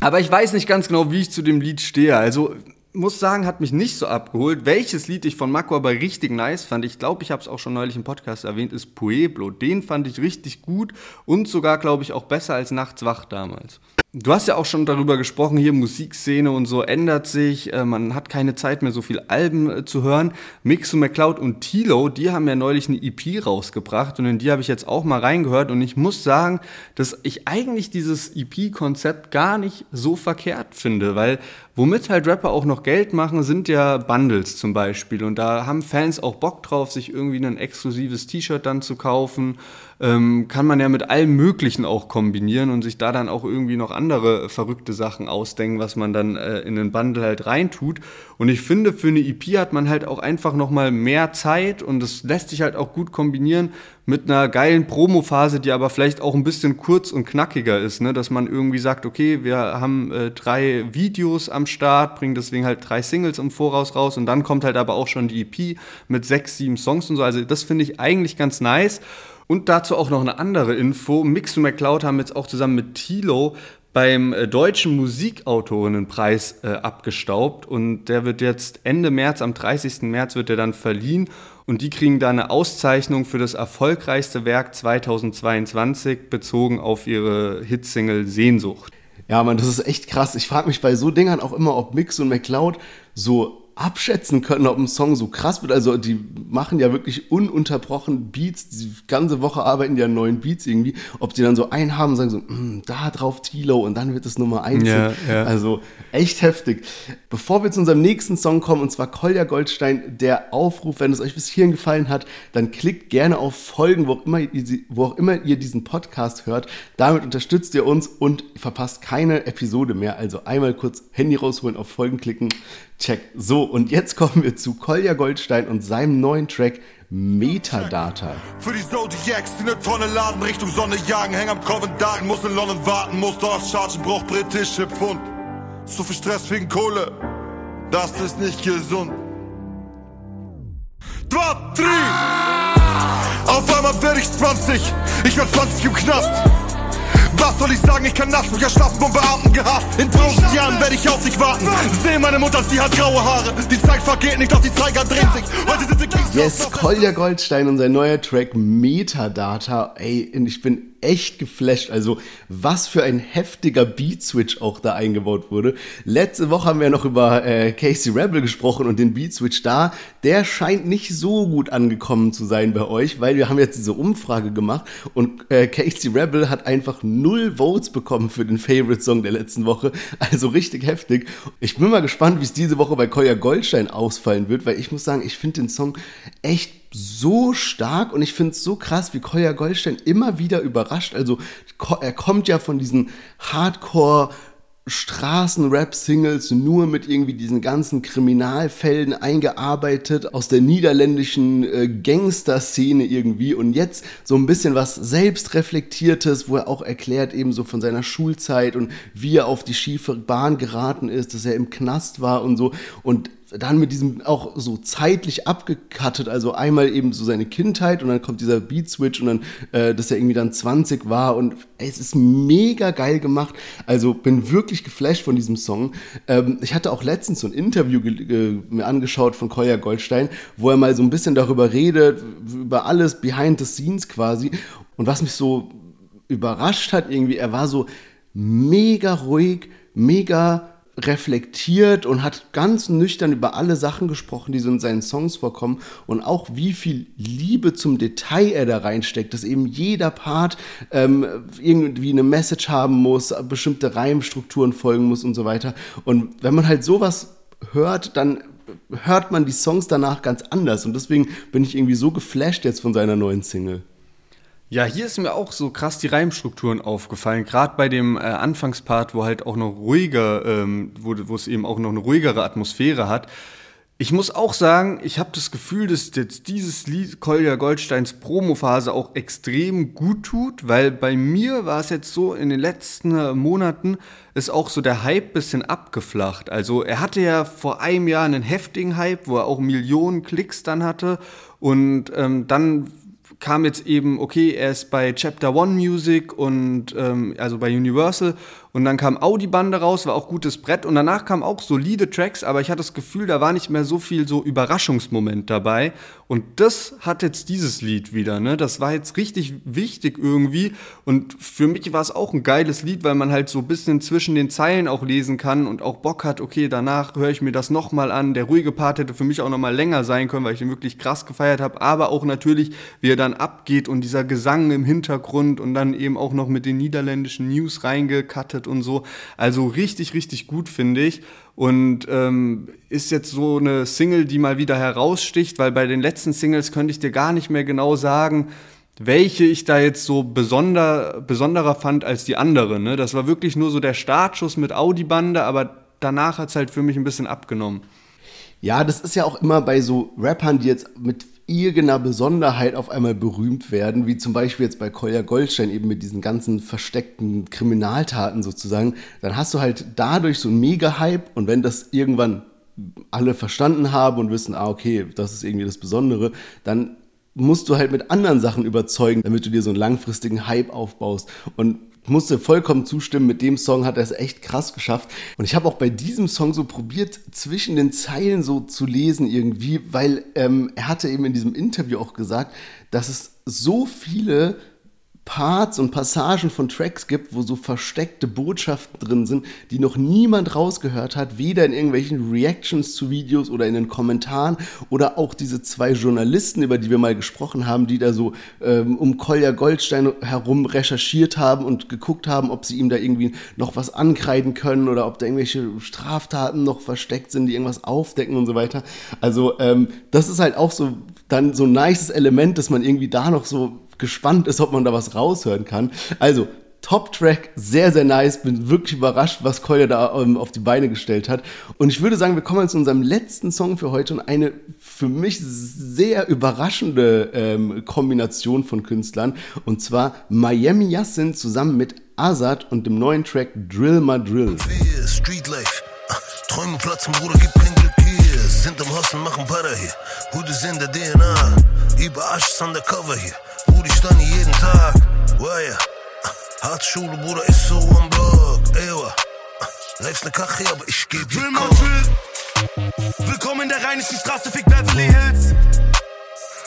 aber ich weiß nicht ganz genau, wie ich zu dem Lied stehe. Also muss sagen, hat mich nicht so abgeholt. Welches Lied ich von Mako aber richtig nice fand, ich glaube, ich habe es auch schon neulich im Podcast erwähnt, ist Pueblo. Den fand ich richtig gut und sogar, glaube ich, auch besser als Nachts wach damals. Du hast ja auch schon darüber gesprochen, hier Musikszene und so ändert sich. Äh, man hat keine Zeit mehr, so viel Alben äh, zu hören. Mixo McCloud und Tilo, die haben ja neulich eine EP rausgebracht und in die habe ich jetzt auch mal reingehört. Und ich muss sagen, dass ich eigentlich dieses EP-Konzept gar nicht so verkehrt finde, weil Womit halt Rapper auch noch Geld machen, sind ja Bundles zum Beispiel. Und da haben Fans auch Bock drauf, sich irgendwie ein exklusives T-Shirt dann zu kaufen. Ähm, kann man ja mit allem Möglichen auch kombinieren und sich da dann auch irgendwie noch andere verrückte Sachen ausdenken, was man dann äh, in den Bundle halt reintut. Und ich finde, für eine EP hat man halt auch einfach nochmal mehr Zeit und das lässt sich halt auch gut kombinieren mit einer geilen Promo-Phase, die aber vielleicht auch ein bisschen kurz und knackiger ist, ne? dass man irgendwie sagt, okay, wir haben äh, drei Videos am Start, bringen deswegen halt drei Singles im Voraus raus und dann kommt halt aber auch schon die EP mit sechs, sieben Songs und so. Also das finde ich eigentlich ganz nice. Und dazu auch noch eine andere Info. Mix und McCloud haben jetzt auch zusammen mit Tilo beim äh, Deutschen Musikautorinnenpreis äh, abgestaubt und der wird jetzt Ende März, am 30. März wird er dann verliehen und die kriegen da eine Auszeichnung für das erfolgreichste Werk 2022 bezogen auf ihre Hitsingle Sehnsucht. Ja, man, das ist echt krass. Ich frage mich bei so Dingern auch immer, ob Mix und McCloud so abschätzen können, ob ein Song so krass wird. Also die machen ja wirklich ununterbrochen Beats, die ganze Woche arbeiten die an neuen Beats irgendwie. Ob die dann so einen haben und sagen so, mm, da drauf Tilo und dann wird es Nummer eins. Ja, ja. Also echt heftig. Bevor wir zu unserem nächsten Song kommen, und zwar Kolja Goldstein, der Aufruf, wenn es euch bis hierhin gefallen hat, dann klickt gerne auf Folgen, wo auch immer ihr, wo auch immer ihr diesen Podcast hört. Damit unterstützt ihr uns und verpasst keine Episode mehr. Also einmal kurz Handy rausholen, auf Folgen klicken. Check. So, und jetzt kommen wir zu Kolja Goldstein und seinem neuen Track Metadata. Für die Zodiacs, die eine Tonne laden, Richtung Sonne jagen, häng am Covent Garden, muss in London warten, muss Dollars chargen, braucht britische Pfund. Zu viel Stress wegen Kohle, das ist nicht gesund. Zwei, drei. Auf einmal werde ich 20, ich werd 20 im Knast. Was soll ich sagen? Ich kann nachts nicht schlafen vom Beamten gehasst. In tausend Jahren werde ich auf dich warten. Sehe meine Mutter, sie hat graue Haare. Die Zeit vergeht nicht, doch die Zeiger drehen sich. Heute sind Kings. Yes, Kolja Goldstein und sein neuer Track Metadata. Ey, ich bin echt geflasht. Also, was für ein heftiger Beat-Switch auch da eingebaut wurde. Letzte Woche haben wir noch über äh, Casey Rebel gesprochen und den Beat-Switch da. Der scheint nicht so gut angekommen zu sein bei euch, weil wir haben jetzt diese Umfrage gemacht und äh, Casey Rebel hat einfach null Votes bekommen für den Favorite-Song der letzten Woche. Also richtig heftig. Ich bin mal gespannt, wie es diese Woche bei Koya Goldstein ausfallen wird, weil ich muss sagen, ich finde den Song echt so stark und ich finde es so krass, wie Kolja Goldstein immer wieder überrascht. Also er kommt ja von diesen Hardcore Straßenrap-Singles nur mit irgendwie diesen ganzen Kriminalfällen eingearbeitet aus der niederländischen äh, Gangster-Szene irgendwie und jetzt so ein bisschen was selbstreflektiertes, wo er auch erklärt eben so von seiner Schulzeit und wie er auf die schiefe Bahn geraten ist, dass er im Knast war und so und dann mit diesem auch so zeitlich abgekattet, also einmal eben so seine Kindheit und dann kommt dieser Beat-Switch und dann, äh, dass er irgendwie dann 20 war und ey, es ist mega geil gemacht. Also bin wirklich geflasht von diesem Song. Ähm, ich hatte auch letztens so ein Interview mir angeschaut von Koya Goldstein, wo er mal so ein bisschen darüber redet, über alles behind the scenes quasi. Und was mich so überrascht hat irgendwie, er war so mega ruhig, mega reflektiert und hat ganz nüchtern über alle Sachen gesprochen, die so in seinen Songs vorkommen und auch wie viel Liebe zum Detail er da reinsteckt, dass eben jeder Part ähm, irgendwie eine Message haben muss, bestimmte Reimstrukturen folgen muss und so weiter. Und wenn man halt sowas hört, dann hört man die Songs danach ganz anders und deswegen bin ich irgendwie so geflasht jetzt von seiner neuen Single. Ja, hier ist mir auch so krass die Reimstrukturen aufgefallen. Gerade bei dem äh, Anfangspart, wo halt auch noch ruhiger, ähm, wo, es eben auch noch eine ruhigere Atmosphäre hat. Ich muss auch sagen, ich habe das Gefühl, dass jetzt dieses Lied Kolja Goldsteins Promophase auch extrem gut tut, weil bei mir war es jetzt so, in den letzten äh, Monaten ist auch so der Hype bisschen abgeflacht. Also er hatte ja vor einem Jahr einen heftigen Hype, wo er auch Millionen Klicks dann hatte und ähm, dann kam jetzt eben, okay, er ist bei Chapter One Music und ähm, also bei Universal und dann kam Audi-Bande raus, war auch gutes Brett und danach kamen auch solide Tracks, aber ich hatte das Gefühl, da war nicht mehr so viel so Überraschungsmoment dabei. Und das hat jetzt dieses Lied wieder, ne? Das war jetzt richtig wichtig irgendwie. Und für mich war es auch ein geiles Lied, weil man halt so ein bisschen zwischen den Zeilen auch lesen kann und auch Bock hat, okay, danach höre ich mir das nochmal an. Der ruhige Part hätte für mich auch nochmal länger sein können, weil ich den wirklich krass gefeiert habe. Aber auch natürlich, wie er dann abgeht und dieser Gesang im Hintergrund und dann eben auch noch mit den niederländischen News reingekattet und so. Also richtig, richtig gut, finde ich. Und ähm, ist jetzt so eine Single, die mal wieder heraussticht, weil bei den letzten Singles könnte ich dir gar nicht mehr genau sagen, welche ich da jetzt so besonder, besonderer fand als die andere. Ne? Das war wirklich nur so der Startschuss mit Audi-Bande, aber danach hat es halt für mich ein bisschen abgenommen. Ja, das ist ja auch immer bei so Rappern, die jetzt mit irgendeiner Besonderheit auf einmal berühmt werden, wie zum Beispiel jetzt bei Kolja Goldstein eben mit diesen ganzen versteckten Kriminaltaten sozusagen, dann hast du halt dadurch so einen Mega-Hype und wenn das irgendwann alle verstanden haben und wissen, ah, okay, das ist irgendwie das Besondere, dann musst du halt mit anderen Sachen überzeugen, damit du dir so einen langfristigen Hype aufbaust. Und musste vollkommen zustimmen, mit dem Song hat er es echt krass geschafft. Und ich habe auch bei diesem Song so probiert, zwischen den Zeilen so zu lesen irgendwie, weil ähm, er hatte eben in diesem Interview auch gesagt, dass es so viele Parts und Passagen von Tracks gibt, wo so versteckte Botschaften drin sind, die noch niemand rausgehört hat, weder in irgendwelchen Reactions zu Videos oder in den Kommentaren oder auch diese zwei Journalisten, über die wir mal gesprochen haben, die da so ähm, um Kolja Goldstein herum recherchiert haben und geguckt haben, ob sie ihm da irgendwie noch was ankreiden können oder ob da irgendwelche Straftaten noch versteckt sind, die irgendwas aufdecken und so weiter. Also ähm, das ist halt auch so dann so ein nices Element, dass man irgendwie da noch so gespannt ist, ob man da was raushören kann. Also, Top-Track, sehr, sehr nice. Bin wirklich überrascht, was Kolja da ähm, auf die Beine gestellt hat. Und ich würde sagen, wir kommen zu unserem letzten Song für heute und eine für mich sehr überraschende ähm, Kombination von Künstlern. Und zwar Miami Yassin zusammen mit Azad und dem neuen Track Drill My Drill. Street Life. Träume platzen, Bruder, gib kein Glück hier. Sind im Hostel, machen Para hier. Hude sind der DNA. Über Asch undercover hier. Bruder, ich stand hier jeden Tag. Wire. Harte Schule, Bruder, ist so am Block. Ewa. Selbst ne Kache, aber ich geb dir Willkommen in der rheinischen Straße, fick Beverly Hills.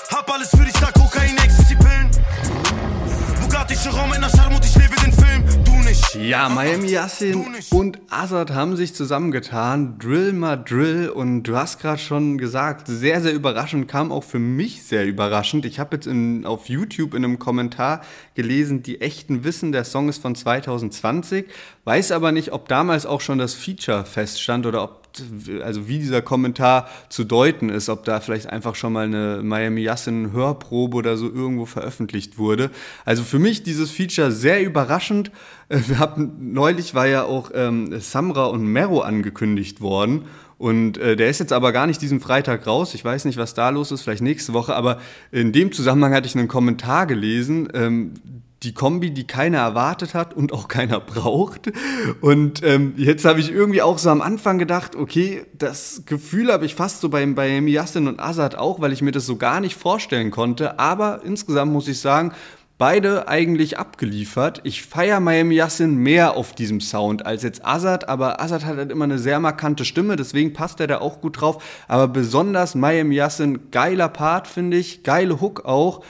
Hab alles für dich, da Kokain, Ecstasy-Pillen. Bugatti, Chiron in der Charme und ich lebe den Film. Ja, Miami Yassin und Azad haben sich zusammengetan. Drill mal Drill. Und du hast gerade schon gesagt, sehr, sehr überraschend. Kam auch für mich sehr überraschend. Ich habe jetzt in, auf YouTube in einem Kommentar gelesen, die echten Wissen, der Song ist von 2020. Weiß aber nicht, ob damals auch schon das Feature feststand oder ob also wie dieser Kommentar zu deuten ist, ob da vielleicht einfach schon mal eine Miami Yassin Hörprobe oder so irgendwo veröffentlicht wurde. Also für mich dieses Feature sehr überraschend. Äh, wir hatten, neulich war ja auch ähm, Samra und Mero angekündigt worden. Und äh, der ist jetzt aber gar nicht diesen Freitag raus. Ich weiß nicht, was da los ist, vielleicht nächste Woche. Aber in dem Zusammenhang hatte ich einen Kommentar gelesen, ähm, die Kombi, die keiner erwartet hat und auch keiner braucht. Und ähm, jetzt habe ich irgendwie auch so am Anfang gedacht, okay, das Gefühl habe ich fast so bei, bei Miasin und Azad auch, weil ich mir das so gar nicht vorstellen konnte. Aber insgesamt muss ich sagen, beide eigentlich abgeliefert. Ich feiere Miami Yassin mehr auf diesem Sound als jetzt Azad, aber Azad hat halt immer eine sehr markante Stimme, deswegen passt er da auch gut drauf. Aber besonders Miami Yassin, geiler Part, finde ich, geile Hook auch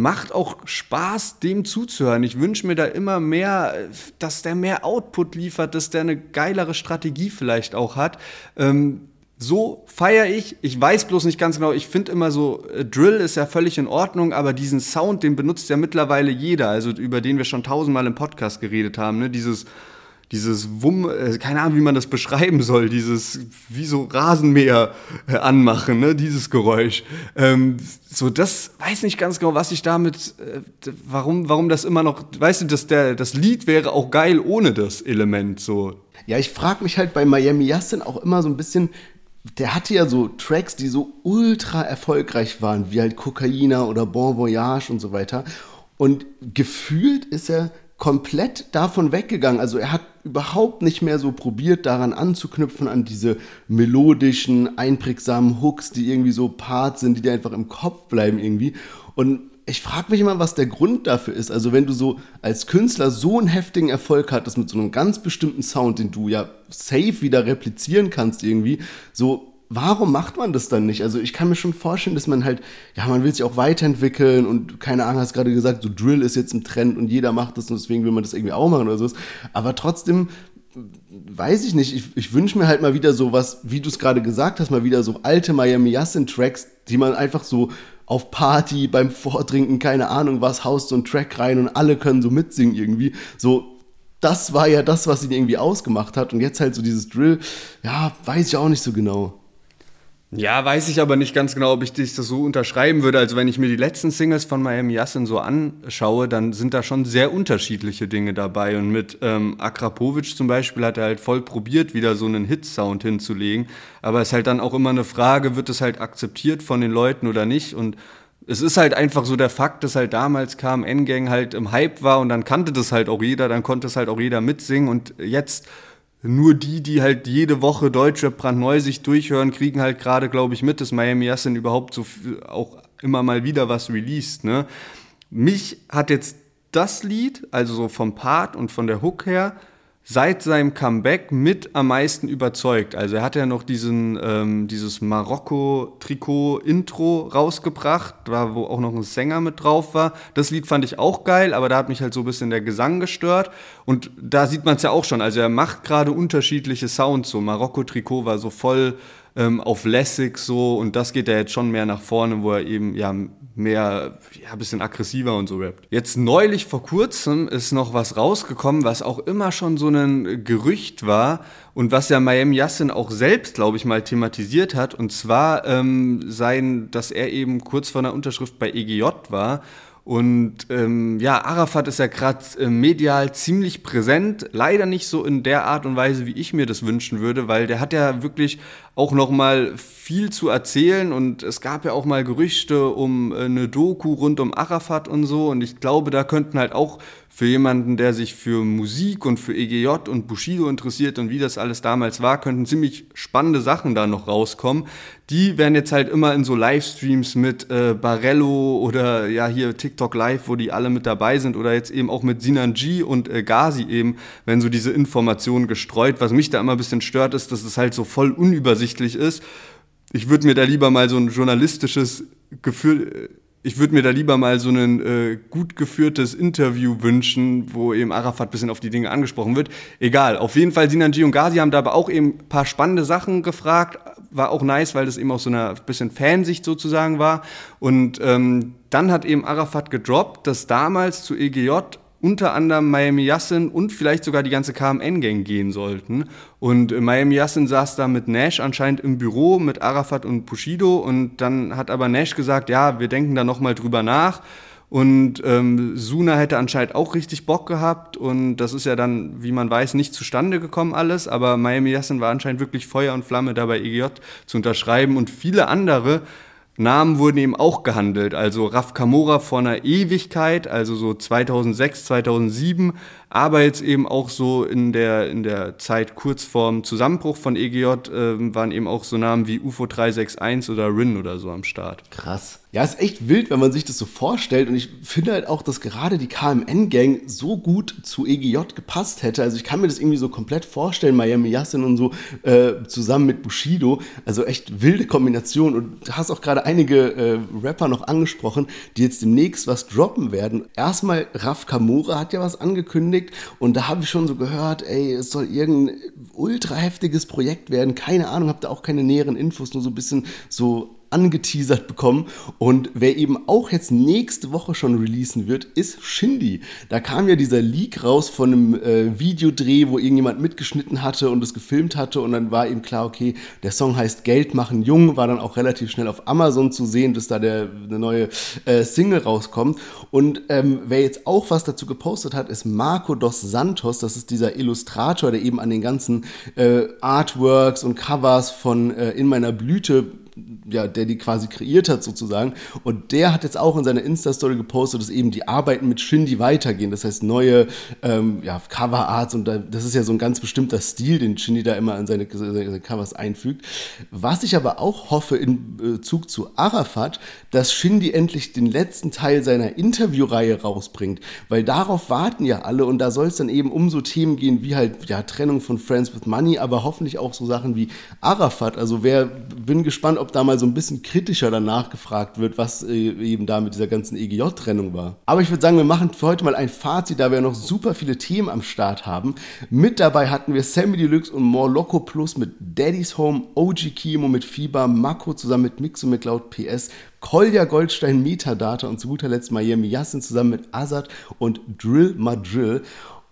macht auch Spaß, dem zuzuhören. Ich wünsche mir da immer mehr, dass der mehr Output liefert, dass der eine geilere Strategie vielleicht auch hat. Ähm, so feiere ich. Ich weiß bloß nicht ganz genau. Ich finde immer so, äh, Drill ist ja völlig in Ordnung, aber diesen Sound, den benutzt ja mittlerweile jeder, also über den wir schon tausendmal im Podcast geredet haben. Ne? Dieses dieses Wumm, äh, keine Ahnung, wie man das beschreiben soll, dieses wie so Rasenmäher äh, anmachen, ne, dieses Geräusch. Ähm, so, das weiß nicht ganz genau, was ich damit, äh, warum, warum das immer noch, weißt du, dass der, das Lied wäre auch geil ohne das Element, so. Ja, ich frage mich halt bei Miami Yassin auch immer so ein bisschen, der hatte ja so Tracks, die so ultra erfolgreich waren, wie halt Kokaina oder Bon Voyage und so weiter. Und gefühlt ist er komplett davon weggegangen. Also er hat überhaupt nicht mehr so probiert, daran anzuknüpfen, an diese melodischen, einprägsamen Hooks, die irgendwie so Parts sind, die dir einfach im Kopf bleiben irgendwie. Und ich frage mich immer, was der Grund dafür ist. Also wenn du so als Künstler so einen heftigen Erfolg hattest mit so einem ganz bestimmten Sound, den du ja safe wieder replizieren kannst irgendwie, so warum macht man das dann nicht? Also ich kann mir schon vorstellen, dass man halt, ja, man will sich auch weiterentwickeln und keine Ahnung, hast gerade gesagt, so Drill ist jetzt im Trend und jeder macht das und deswegen will man das irgendwie auch machen oder so. Aber trotzdem weiß ich nicht, ich, ich wünsche mir halt mal wieder so was, wie du es gerade gesagt hast, mal wieder so alte Miami Yassin Tracks, die man einfach so auf Party beim Vordrinken, keine Ahnung was, haust so einen Track rein und alle können so mitsingen irgendwie. So, das war ja das, was ihn irgendwie ausgemacht hat. Und jetzt halt so dieses Drill, ja, weiß ich auch nicht so genau. Ja, weiß ich aber nicht ganz genau, ob ich das so unterschreiben würde. Also wenn ich mir die letzten Singles von Miami Yassin so anschaue, dann sind da schon sehr unterschiedliche Dinge dabei. Und mit ähm, Akrapovic zum Beispiel hat er halt voll probiert, wieder so einen Hit-Sound hinzulegen. Aber es ist halt dann auch immer eine Frage, wird es halt akzeptiert von den Leuten oder nicht? Und es ist halt einfach so der Fakt, dass halt damals kam N-Gang halt im Hype war und dann kannte das halt auch jeder, dann konnte es halt auch jeder mitsingen und jetzt nur die, die halt jede Woche Deutschrap brandneu sich durchhören, kriegen halt gerade, glaube ich, mit, dass Miami Yassin überhaupt so auch immer mal wieder was released. Ne? Mich hat jetzt das Lied, also so vom Part und von der Hook her, seit seinem Comeback mit am meisten überzeugt. Also er hat ja noch diesen, ähm, dieses Marokko-Trikot-Intro rausgebracht, da wo auch noch ein Sänger mit drauf war. Das Lied fand ich auch geil, aber da hat mich halt so ein bisschen der Gesang gestört. Und da sieht man es ja auch schon. Also er macht gerade unterschiedliche Sounds. So Marokko-Trikot war so voll ähm, auf Lässig so und das geht ja jetzt schon mehr nach vorne, wo er eben ja mehr, ja, ein bisschen aggressiver und so rappt. Jetzt neulich vor kurzem ist noch was rausgekommen, was auch immer schon so ein Gerücht war und was ja Miami Yassin auch selbst, glaube ich, mal thematisiert hat und zwar ähm, sein, dass er eben kurz vor einer Unterschrift bei EGJ war und ähm, ja, Arafat ist ja gerade äh, medial ziemlich präsent, leider nicht so in der Art und Weise, wie ich mir das wünschen würde, weil der hat ja wirklich auch noch mal viel zu erzählen. Und es gab ja auch mal Gerüchte um äh, eine Doku rund um Arafat und so. Und ich glaube, da könnten halt auch für jemanden, der sich für Musik und für EGJ und Bushido interessiert und wie das alles damals war, könnten ziemlich spannende Sachen da noch rauskommen. Die werden jetzt halt immer in so Livestreams mit äh, Barello oder ja hier TikTok Live, wo die alle mit dabei sind oder jetzt eben auch mit Sinan G und äh, Ghazi eben, wenn so diese Informationen gestreut. Was mich da immer ein bisschen stört, ist, dass es halt so voll unübersichtlich ist. Ich würde mir da lieber mal so ein journalistisches Gefühl ich würde mir da lieber mal so ein äh, gut geführtes Interview wünschen, wo eben Arafat ein bisschen auf die Dinge angesprochen wird. Egal, auf jeden Fall Sinan und Ghazi haben da aber auch eben ein paar spannende Sachen gefragt. War auch nice, weil das eben aus so einer bisschen Fansicht sozusagen war. Und ähm, dann hat eben Arafat gedroppt, dass damals zu EGJ unter anderem Miami Yassin und vielleicht sogar die ganze KMN-Gang gehen sollten. Und äh, Miami Yassin saß da mit Nash anscheinend im Büro mit Arafat und Bushido und dann hat aber Nash gesagt, ja, wir denken da nochmal drüber nach. Und ähm, Suna hätte anscheinend auch richtig Bock gehabt und das ist ja dann, wie man weiß, nicht zustande gekommen alles, aber Miami Yassin war anscheinend wirklich Feuer und Flamme dabei EGJ zu unterschreiben und viele andere Namen wurden eben auch gehandelt. Also Raf Kamora vor einer Ewigkeit, also so 2006, 2007, aber jetzt eben auch so in der, in der Zeit kurz vorm Zusammenbruch von EGJ äh, waren eben auch so Namen wie UFO 361 oder RIN oder so am Start. Krass. Ja, ist echt wild, wenn man sich das so vorstellt. Und ich finde halt auch, dass gerade die KMN-Gang so gut zu EGJ gepasst hätte. Also ich kann mir das irgendwie so komplett vorstellen, Miami Yassin und so äh, zusammen mit Bushido. Also echt wilde Kombination. Und du hast auch gerade einige äh, Rapper noch angesprochen, die jetzt demnächst was droppen werden. Erstmal Raf Kamura hat ja was angekündigt. Und da habe ich schon so gehört, ey, es soll irgendein ultra heftiges Projekt werden. Keine Ahnung, habe da auch keine näheren Infos, nur so ein bisschen so angeteasert bekommen. Und wer eben auch jetzt nächste Woche schon releasen wird, ist Shindy. Da kam ja dieser Leak raus von einem äh, Videodreh, wo irgendjemand mitgeschnitten hatte und es gefilmt hatte. Und dann war eben klar, okay, der Song heißt Geld machen jung, war dann auch relativ schnell auf Amazon zu sehen, dass da der, eine neue äh, Single rauskommt. Und ähm, wer jetzt auch was dazu gepostet hat, ist Marco dos Santos. Das ist dieser Illustrator, der eben an den ganzen äh, Artworks und Covers von äh, In meiner Blüte ja, der die quasi kreiert hat sozusagen. Und der hat jetzt auch in seiner Insta-Story gepostet, dass eben die Arbeiten mit Shindy weitergehen. Das heißt, neue ähm, ja, Cover-Arts und da, das ist ja so ein ganz bestimmter Stil, den Shindy da immer in seine, seine Covers einfügt. Was ich aber auch hoffe in Bezug zu Arafat, dass Shindy endlich den letzten Teil seiner Interviewreihe rausbringt, weil darauf warten ja alle und da soll es dann eben um so Themen gehen wie halt ja, Trennung von Friends with Money, aber hoffentlich auch so Sachen wie Arafat. Also wer bin gespannt, ob da mal so ein bisschen kritischer danach gefragt wird, was äh, eben da mit dieser ganzen EGJ-Trennung war. Aber ich würde sagen, wir machen für heute mal ein Fazit, da wir noch super viele Themen am Start haben. Mit dabei hatten wir Sammy Deluxe und More Loco Plus mit Daddy's Home, OG Kimo mit Fieber, Mako zusammen mit Mixo McLeod PS, Kolja Goldstein Metadata und zu guter Letzt Miami Yassin zusammen mit Azad und Drill Madrill.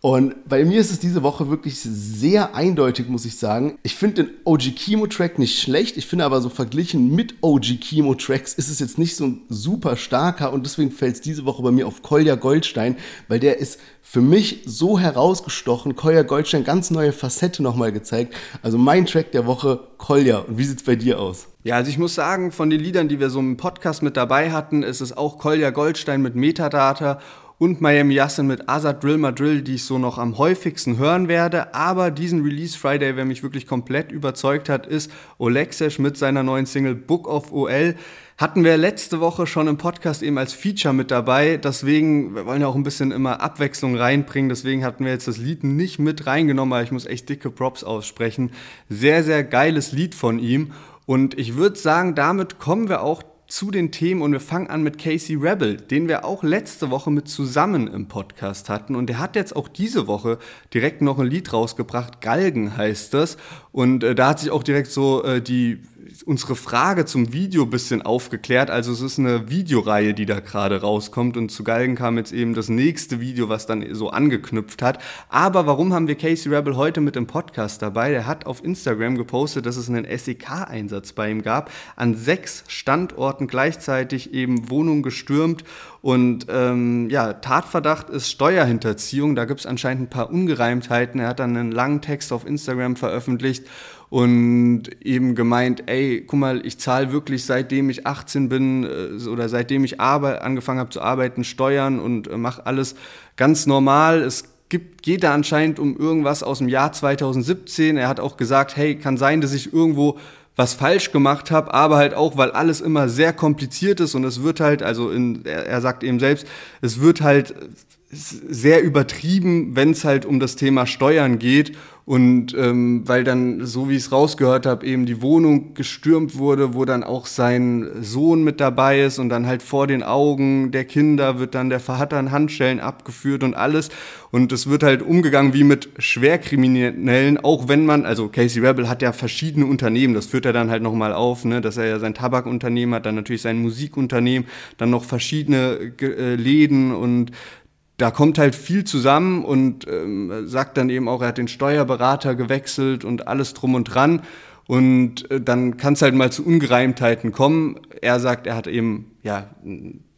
Und bei mir ist es diese Woche wirklich sehr eindeutig, muss ich sagen. Ich finde den OG Chemo Track nicht schlecht. Ich finde aber so verglichen mit OG Chemo Tracks ist es jetzt nicht so ein super starker und deswegen fällt es diese Woche bei mir auf Kolja Goldstein, weil der ist für mich so herausgestochen. Kolja Goldstein ganz neue Facette nochmal gezeigt. Also mein Track der Woche, Kolja. Und wie sieht es bei dir aus? Ja, also ich muss sagen, von den Liedern, die wir so im Podcast mit dabei hatten, ist es auch Kolja Goldstein mit Metadata und Miami Yassin mit Azad Drill Madrill, die ich so noch am häufigsten hören werde. Aber diesen Release Friday, wer mich wirklich komplett überzeugt hat, ist Olexesh mit seiner neuen Single Book of OL. Hatten wir letzte Woche schon im Podcast eben als Feature mit dabei. Deswegen, wir wollen ja auch ein bisschen immer Abwechslung reinbringen. Deswegen hatten wir jetzt das Lied nicht mit reingenommen, aber ich muss echt dicke Props aussprechen. Sehr, sehr geiles Lied von ihm. Und ich würde sagen, damit kommen wir auch zu den Themen und wir fangen an mit Casey Rebel, den wir auch letzte Woche mit zusammen im Podcast hatten. Und der hat jetzt auch diese Woche direkt noch ein Lied rausgebracht, Galgen heißt das. Und äh, da hat sich auch direkt so äh, die unsere Frage zum Video ein bisschen aufgeklärt. Also es ist eine Videoreihe, die da gerade rauskommt und zu Galgen kam jetzt eben das nächste Video, was dann so angeknüpft hat. Aber warum haben wir Casey Rebel heute mit im Podcast dabei? Der hat auf Instagram gepostet, dass es einen SEK-Einsatz bei ihm gab, an sechs Standorten gleichzeitig eben Wohnungen gestürmt und ähm, ja, Tatverdacht ist Steuerhinterziehung. Da gibt es anscheinend ein paar Ungereimtheiten. Er hat dann einen langen Text auf Instagram veröffentlicht und eben gemeint, ey, guck mal, ich zahle wirklich seitdem ich 18 bin äh, oder seitdem ich angefangen habe zu arbeiten, Steuern und äh, mache alles ganz normal. Es gibt, geht da anscheinend um irgendwas aus dem Jahr 2017. Er hat auch gesagt, hey, kann sein, dass ich irgendwo was falsch gemacht habe, aber halt auch, weil alles immer sehr kompliziert ist und es wird halt, also in, er, er sagt eben selbst, es wird halt sehr übertrieben, wenn es halt um das Thema Steuern geht und ähm, weil dann, so wie ich es rausgehört habe, eben die Wohnung gestürmt wurde, wo dann auch sein Sohn mit dabei ist und dann halt vor den Augen der Kinder wird dann der Vater an Handschellen abgeführt und alles. Und es wird halt umgegangen wie mit Schwerkriminellen, auch wenn man, also Casey Rebel hat ja verschiedene Unternehmen, das führt er dann halt nochmal auf, ne, dass er ja sein Tabakunternehmen hat, dann natürlich sein Musikunternehmen, dann noch verschiedene äh, Läden und da kommt halt viel zusammen und ähm, sagt dann eben auch, er hat den Steuerberater gewechselt und alles drum und dran. Und äh, dann kann es halt mal zu Ungereimtheiten kommen. Er sagt, er hat eben ja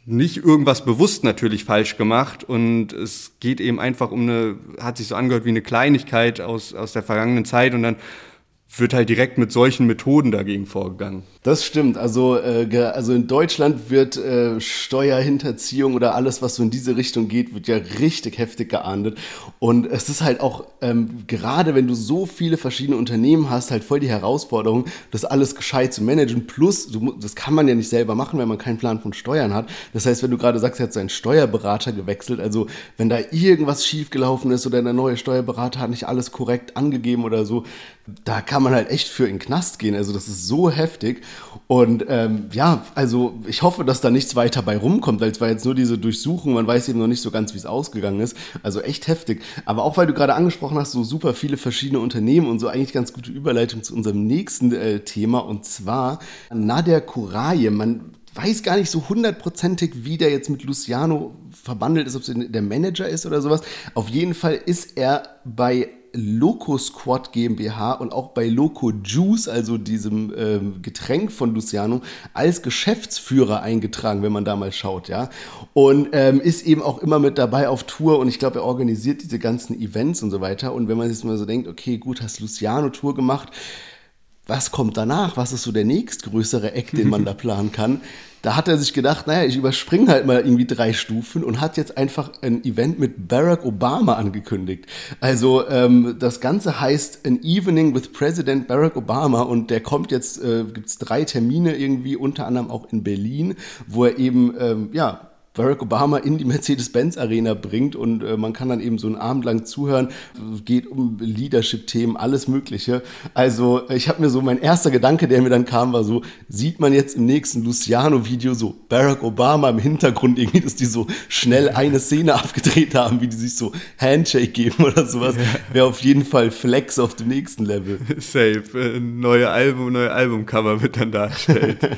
nicht irgendwas bewusst natürlich falsch gemacht und es geht eben einfach um eine, hat sich so angehört wie eine Kleinigkeit aus, aus der vergangenen Zeit und dann wird halt direkt mit solchen Methoden dagegen vorgegangen. Das stimmt. Also, äh, also in Deutschland wird äh, Steuerhinterziehung oder alles, was so in diese Richtung geht, wird ja richtig heftig geahndet. Und es ist halt auch, ähm, gerade wenn du so viele verschiedene Unternehmen hast, halt voll die Herausforderung, das alles gescheit zu managen. Plus, du, das kann man ja nicht selber machen, wenn man keinen Plan von Steuern hat. Das heißt, wenn du gerade sagst, er hat seinen Steuerberater gewechselt, also wenn da irgendwas schiefgelaufen ist oder der neue Steuerberater hat nicht alles korrekt angegeben oder so, da kann man halt echt für in den Knast gehen. Also das ist so heftig. Und ähm, ja, also ich hoffe, dass da nichts weiter bei rumkommt, weil es war jetzt nur diese Durchsuchung, man weiß eben noch nicht so ganz, wie es ausgegangen ist. Also echt heftig. Aber auch weil du gerade angesprochen hast, so super viele verschiedene Unternehmen und so eigentlich ganz gute Überleitung zu unserem nächsten äh, Thema und zwar Nader Kuraje. Man weiß gar nicht so hundertprozentig, wie der jetzt mit Luciano verbandelt ist, ob es der Manager ist oder sowas. Auf jeden Fall ist er bei Loco Squad GmbH und auch bei Loco Juice, also diesem ähm, Getränk von Luciano, als Geschäftsführer eingetragen, wenn man da mal schaut, ja. Und ähm, ist eben auch immer mit dabei auf Tour und ich glaube, er organisiert diese ganzen Events und so weiter. Und wenn man jetzt mal so denkt, okay, gut, hast Luciano Tour gemacht, was kommt danach? Was ist so der nächstgrößere Eck, den man da (laughs) planen kann? Da hat er sich gedacht, naja, ich überspringe halt mal irgendwie drei Stufen und hat jetzt einfach ein Event mit Barack Obama angekündigt. Also ähm, das Ganze heißt An Evening with President Barack Obama und der kommt jetzt, äh, gibt es drei Termine irgendwie, unter anderem auch in Berlin, wo er eben, ähm, ja, Barack Obama in die Mercedes-Benz-Arena bringt und äh, man kann dann eben so einen Abend lang zuhören. Es geht um Leadership-Themen, alles Mögliche. Also ich habe mir so, mein erster Gedanke, der mir dann kam, war so, sieht man jetzt im nächsten Luciano-Video so Barack Obama im Hintergrund irgendwie, dass die so schnell eine Szene abgedreht haben, wie die sich so Handshake geben oder sowas. Wäre auf jeden Fall Flex auf dem nächsten Level. Safe. Äh, neue Album, neue Albumcover wird dann dargestellt. (laughs)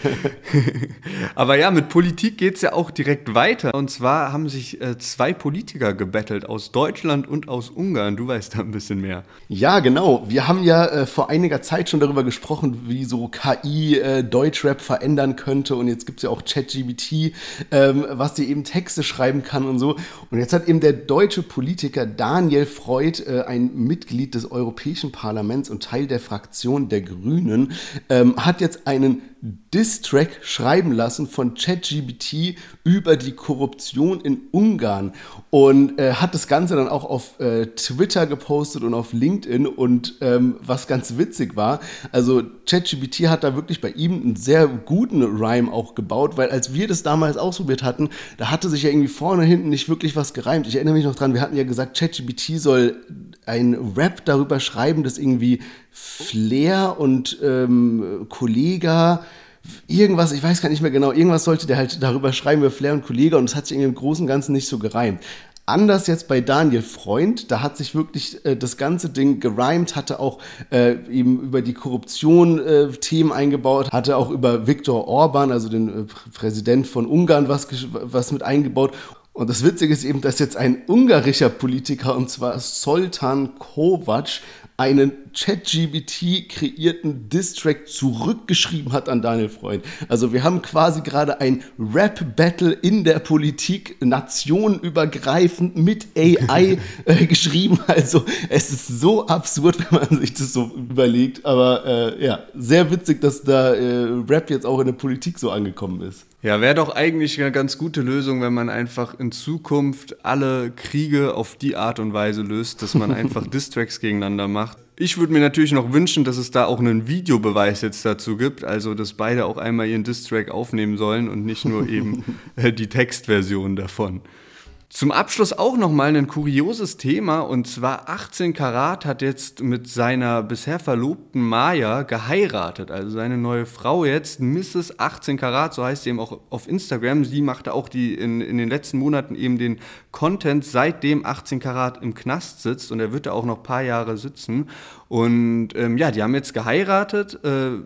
(laughs) Aber ja, mit Politik geht es ja auch direkt weiter weiter. Und zwar haben sich äh, zwei Politiker gebettelt aus Deutschland und aus Ungarn. Du weißt da ein bisschen mehr. Ja, genau. Wir haben ja äh, vor einiger Zeit schon darüber gesprochen, wie so KI äh, Deutschrap verändern könnte. Und jetzt gibt es ja auch ChatGBT, ähm, was dir eben Texte schreiben kann und so. Und jetzt hat eben der deutsche Politiker Daniel Freud, äh, ein Mitglied des Europäischen Parlaments und Teil der Fraktion der Grünen, ähm, hat jetzt einen Distrack schreiben lassen von ChatGBT über die Korruption in Ungarn. Und äh, hat das Ganze dann auch auf äh, Twitter gepostet und auf LinkedIn. Und ähm, was ganz witzig war, also ChatGPT hat da wirklich bei ihm einen sehr guten Rhyme auch gebaut, weil als wir das damals ausprobiert hatten, da hatte sich ja irgendwie vorne hinten nicht wirklich was gereimt. Ich erinnere mich noch dran, wir hatten ja gesagt, ChatGPT soll ein Rap darüber schreiben, dass irgendwie Flair und ähm, Kollega irgendwas, ich weiß gar nicht mehr genau, irgendwas sollte der halt darüber schreiben, über Flair und Kollege und es hat sich im Großen und Ganzen nicht so gereimt. Anders jetzt bei Daniel Freund, da hat sich wirklich äh, das ganze Ding gerimt, hatte auch äh, eben über die Korruption äh, Themen eingebaut, hatte auch über Viktor Orban, also den äh, Präsident von Ungarn, was, was mit eingebaut. Und das Witzige ist eben, dass jetzt ein ungarischer Politiker, und zwar Soltan Kovac, einen ChatGBT kreierten Distrack zurückgeschrieben hat an Daniel Freund. Also wir haben quasi gerade ein Rap-Battle in der Politik, nationenübergreifend mit AI (laughs) äh, geschrieben. Also es ist so absurd, wenn man sich das so überlegt. Aber äh, ja, sehr witzig, dass da äh, Rap jetzt auch in der Politik so angekommen ist. Ja, wäre doch eigentlich eine ganz gute Lösung, wenn man einfach in Zukunft alle Kriege auf die Art und Weise löst, dass man (laughs) einfach Distracks gegeneinander macht. Ich würde mir natürlich noch wünschen, dass es da auch einen Videobeweis jetzt dazu gibt, also dass beide auch einmal ihren Distrack aufnehmen sollen und nicht nur eben (laughs) die Textversion davon. Zum Abschluss auch nochmal ein kurioses Thema und zwar 18 Karat hat jetzt mit seiner bisher Verlobten Maya geheiratet, also seine neue Frau jetzt, Mrs. 18 Karat, so heißt sie eben auch auf Instagram. Sie machte auch die in, in den letzten Monaten eben den Content, seitdem 18 Karat im Knast sitzt und er wird da auch noch ein paar Jahre sitzen. Und ähm, ja, die haben jetzt geheiratet. Äh,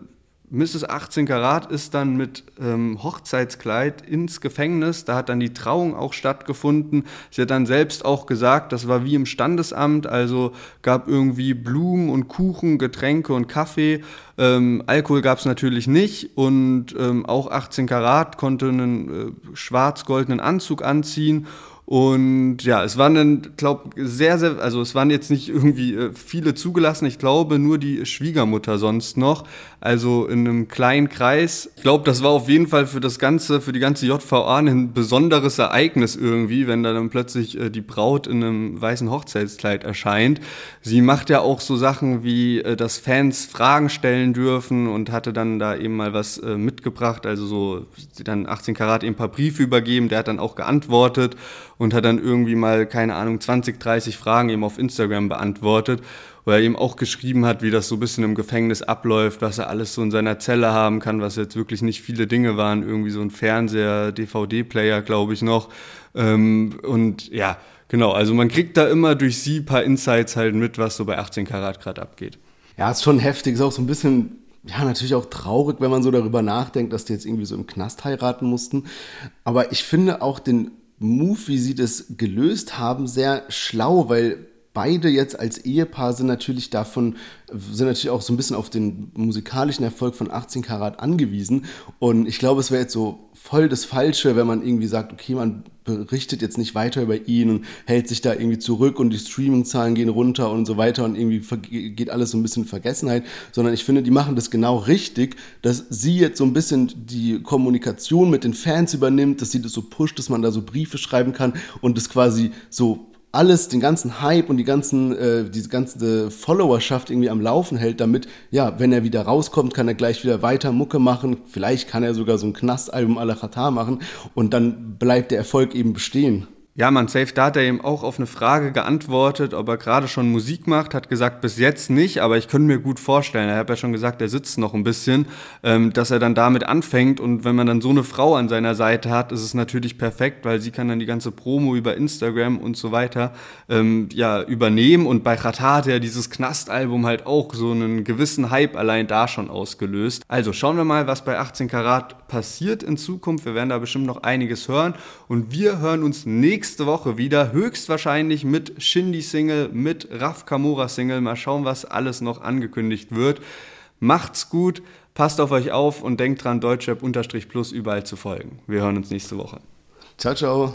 Mrs. 18 Karat ist dann mit ähm, Hochzeitskleid ins Gefängnis. Da hat dann die Trauung auch stattgefunden. Sie hat dann selbst auch gesagt, das war wie im Standesamt. Also gab irgendwie Blumen und Kuchen, Getränke und Kaffee. Ähm, Alkohol gab es natürlich nicht. Und ähm, auch 18 Karat konnte einen äh, schwarz-goldenen Anzug anziehen. Und ja, es waren dann, glaube sehr, sehr, also es waren jetzt nicht irgendwie äh, viele zugelassen. Ich glaube nur die Schwiegermutter sonst noch. Also in einem kleinen Kreis. Ich glaube, das war auf jeden Fall für das ganze, für die ganze JVA ein besonderes Ereignis irgendwie, wenn da dann plötzlich äh, die Braut in einem weißen Hochzeitskleid erscheint. Sie macht ja auch so Sachen wie, äh, dass Fans Fragen stellen dürfen und hatte dann da eben mal was mitgebracht. Also so, sie dann 18 Karat eben ein paar Briefe übergeben. Der hat dann auch geantwortet und hat dann irgendwie mal, keine Ahnung, 20, 30 Fragen eben auf Instagram beantwortet, wo er eben auch geschrieben hat, wie das so ein bisschen im Gefängnis abläuft, was er alles so in seiner Zelle haben kann, was jetzt wirklich nicht viele Dinge waren, irgendwie so ein Fernseher, DVD-Player, glaube ich noch. Ähm, und ja, genau, also man kriegt da immer durch sie ein paar Insights halt mit, was so bei 18 Karat gerade abgeht. Ja, ist schon heftig, ist auch so ein bisschen ja, natürlich auch traurig, wenn man so darüber nachdenkt, dass die jetzt irgendwie so im Knast heiraten mussten. Aber ich finde auch den Move, wie sie das gelöst haben, sehr schlau, weil beide jetzt als Ehepaar sind natürlich davon, sind natürlich auch so ein bisschen auf den musikalischen Erfolg von 18 Karat angewiesen. Und ich glaube, es wäre jetzt so voll das Falsche, wenn man irgendwie sagt, okay, man berichtet jetzt nicht weiter über ihn und hält sich da irgendwie zurück und die Streaming-Zahlen gehen runter und so weiter und irgendwie geht alles so ein bisschen in Vergessenheit, sondern ich finde, die machen das genau richtig, dass sie jetzt so ein bisschen die Kommunikation mit den Fans übernimmt, dass sie das so pusht, dass man da so Briefe schreiben kann und das quasi so alles, den ganzen Hype und die ganzen, äh, diese ganze Followerschaft irgendwie am Laufen hält, damit, ja, wenn er wieder rauskommt, kann er gleich wieder weiter Mucke machen. Vielleicht kann er sogar so ein Knastalbum à la Qatar machen und dann bleibt der Erfolg eben bestehen. Ja, man, Safe, da hat er eben auch auf eine Frage geantwortet, ob er gerade schon Musik macht, hat gesagt, bis jetzt nicht, aber ich könnte mir gut vorstellen, er hat ja schon gesagt, er sitzt noch ein bisschen, ähm, dass er dann damit anfängt und wenn man dann so eine Frau an seiner Seite hat, ist es natürlich perfekt, weil sie kann dann die ganze Promo über Instagram und so weiter ähm, ja, übernehmen und bei Chata hat er dieses Knastalbum halt auch so einen gewissen Hype allein da schon ausgelöst. Also schauen wir mal, was bei 18 Karat passiert in Zukunft, wir werden da bestimmt noch einiges hören und wir hören uns nächstes nächste Woche wieder, höchstwahrscheinlich mit Shindy-Single, mit Raf Kamura-Single. Mal schauen, was alles noch angekündigt wird. Macht's gut, passt auf euch auf und denkt dran, Deutschrap-Plus überall zu folgen. Wir hören uns nächste Woche. Ciao, ciao.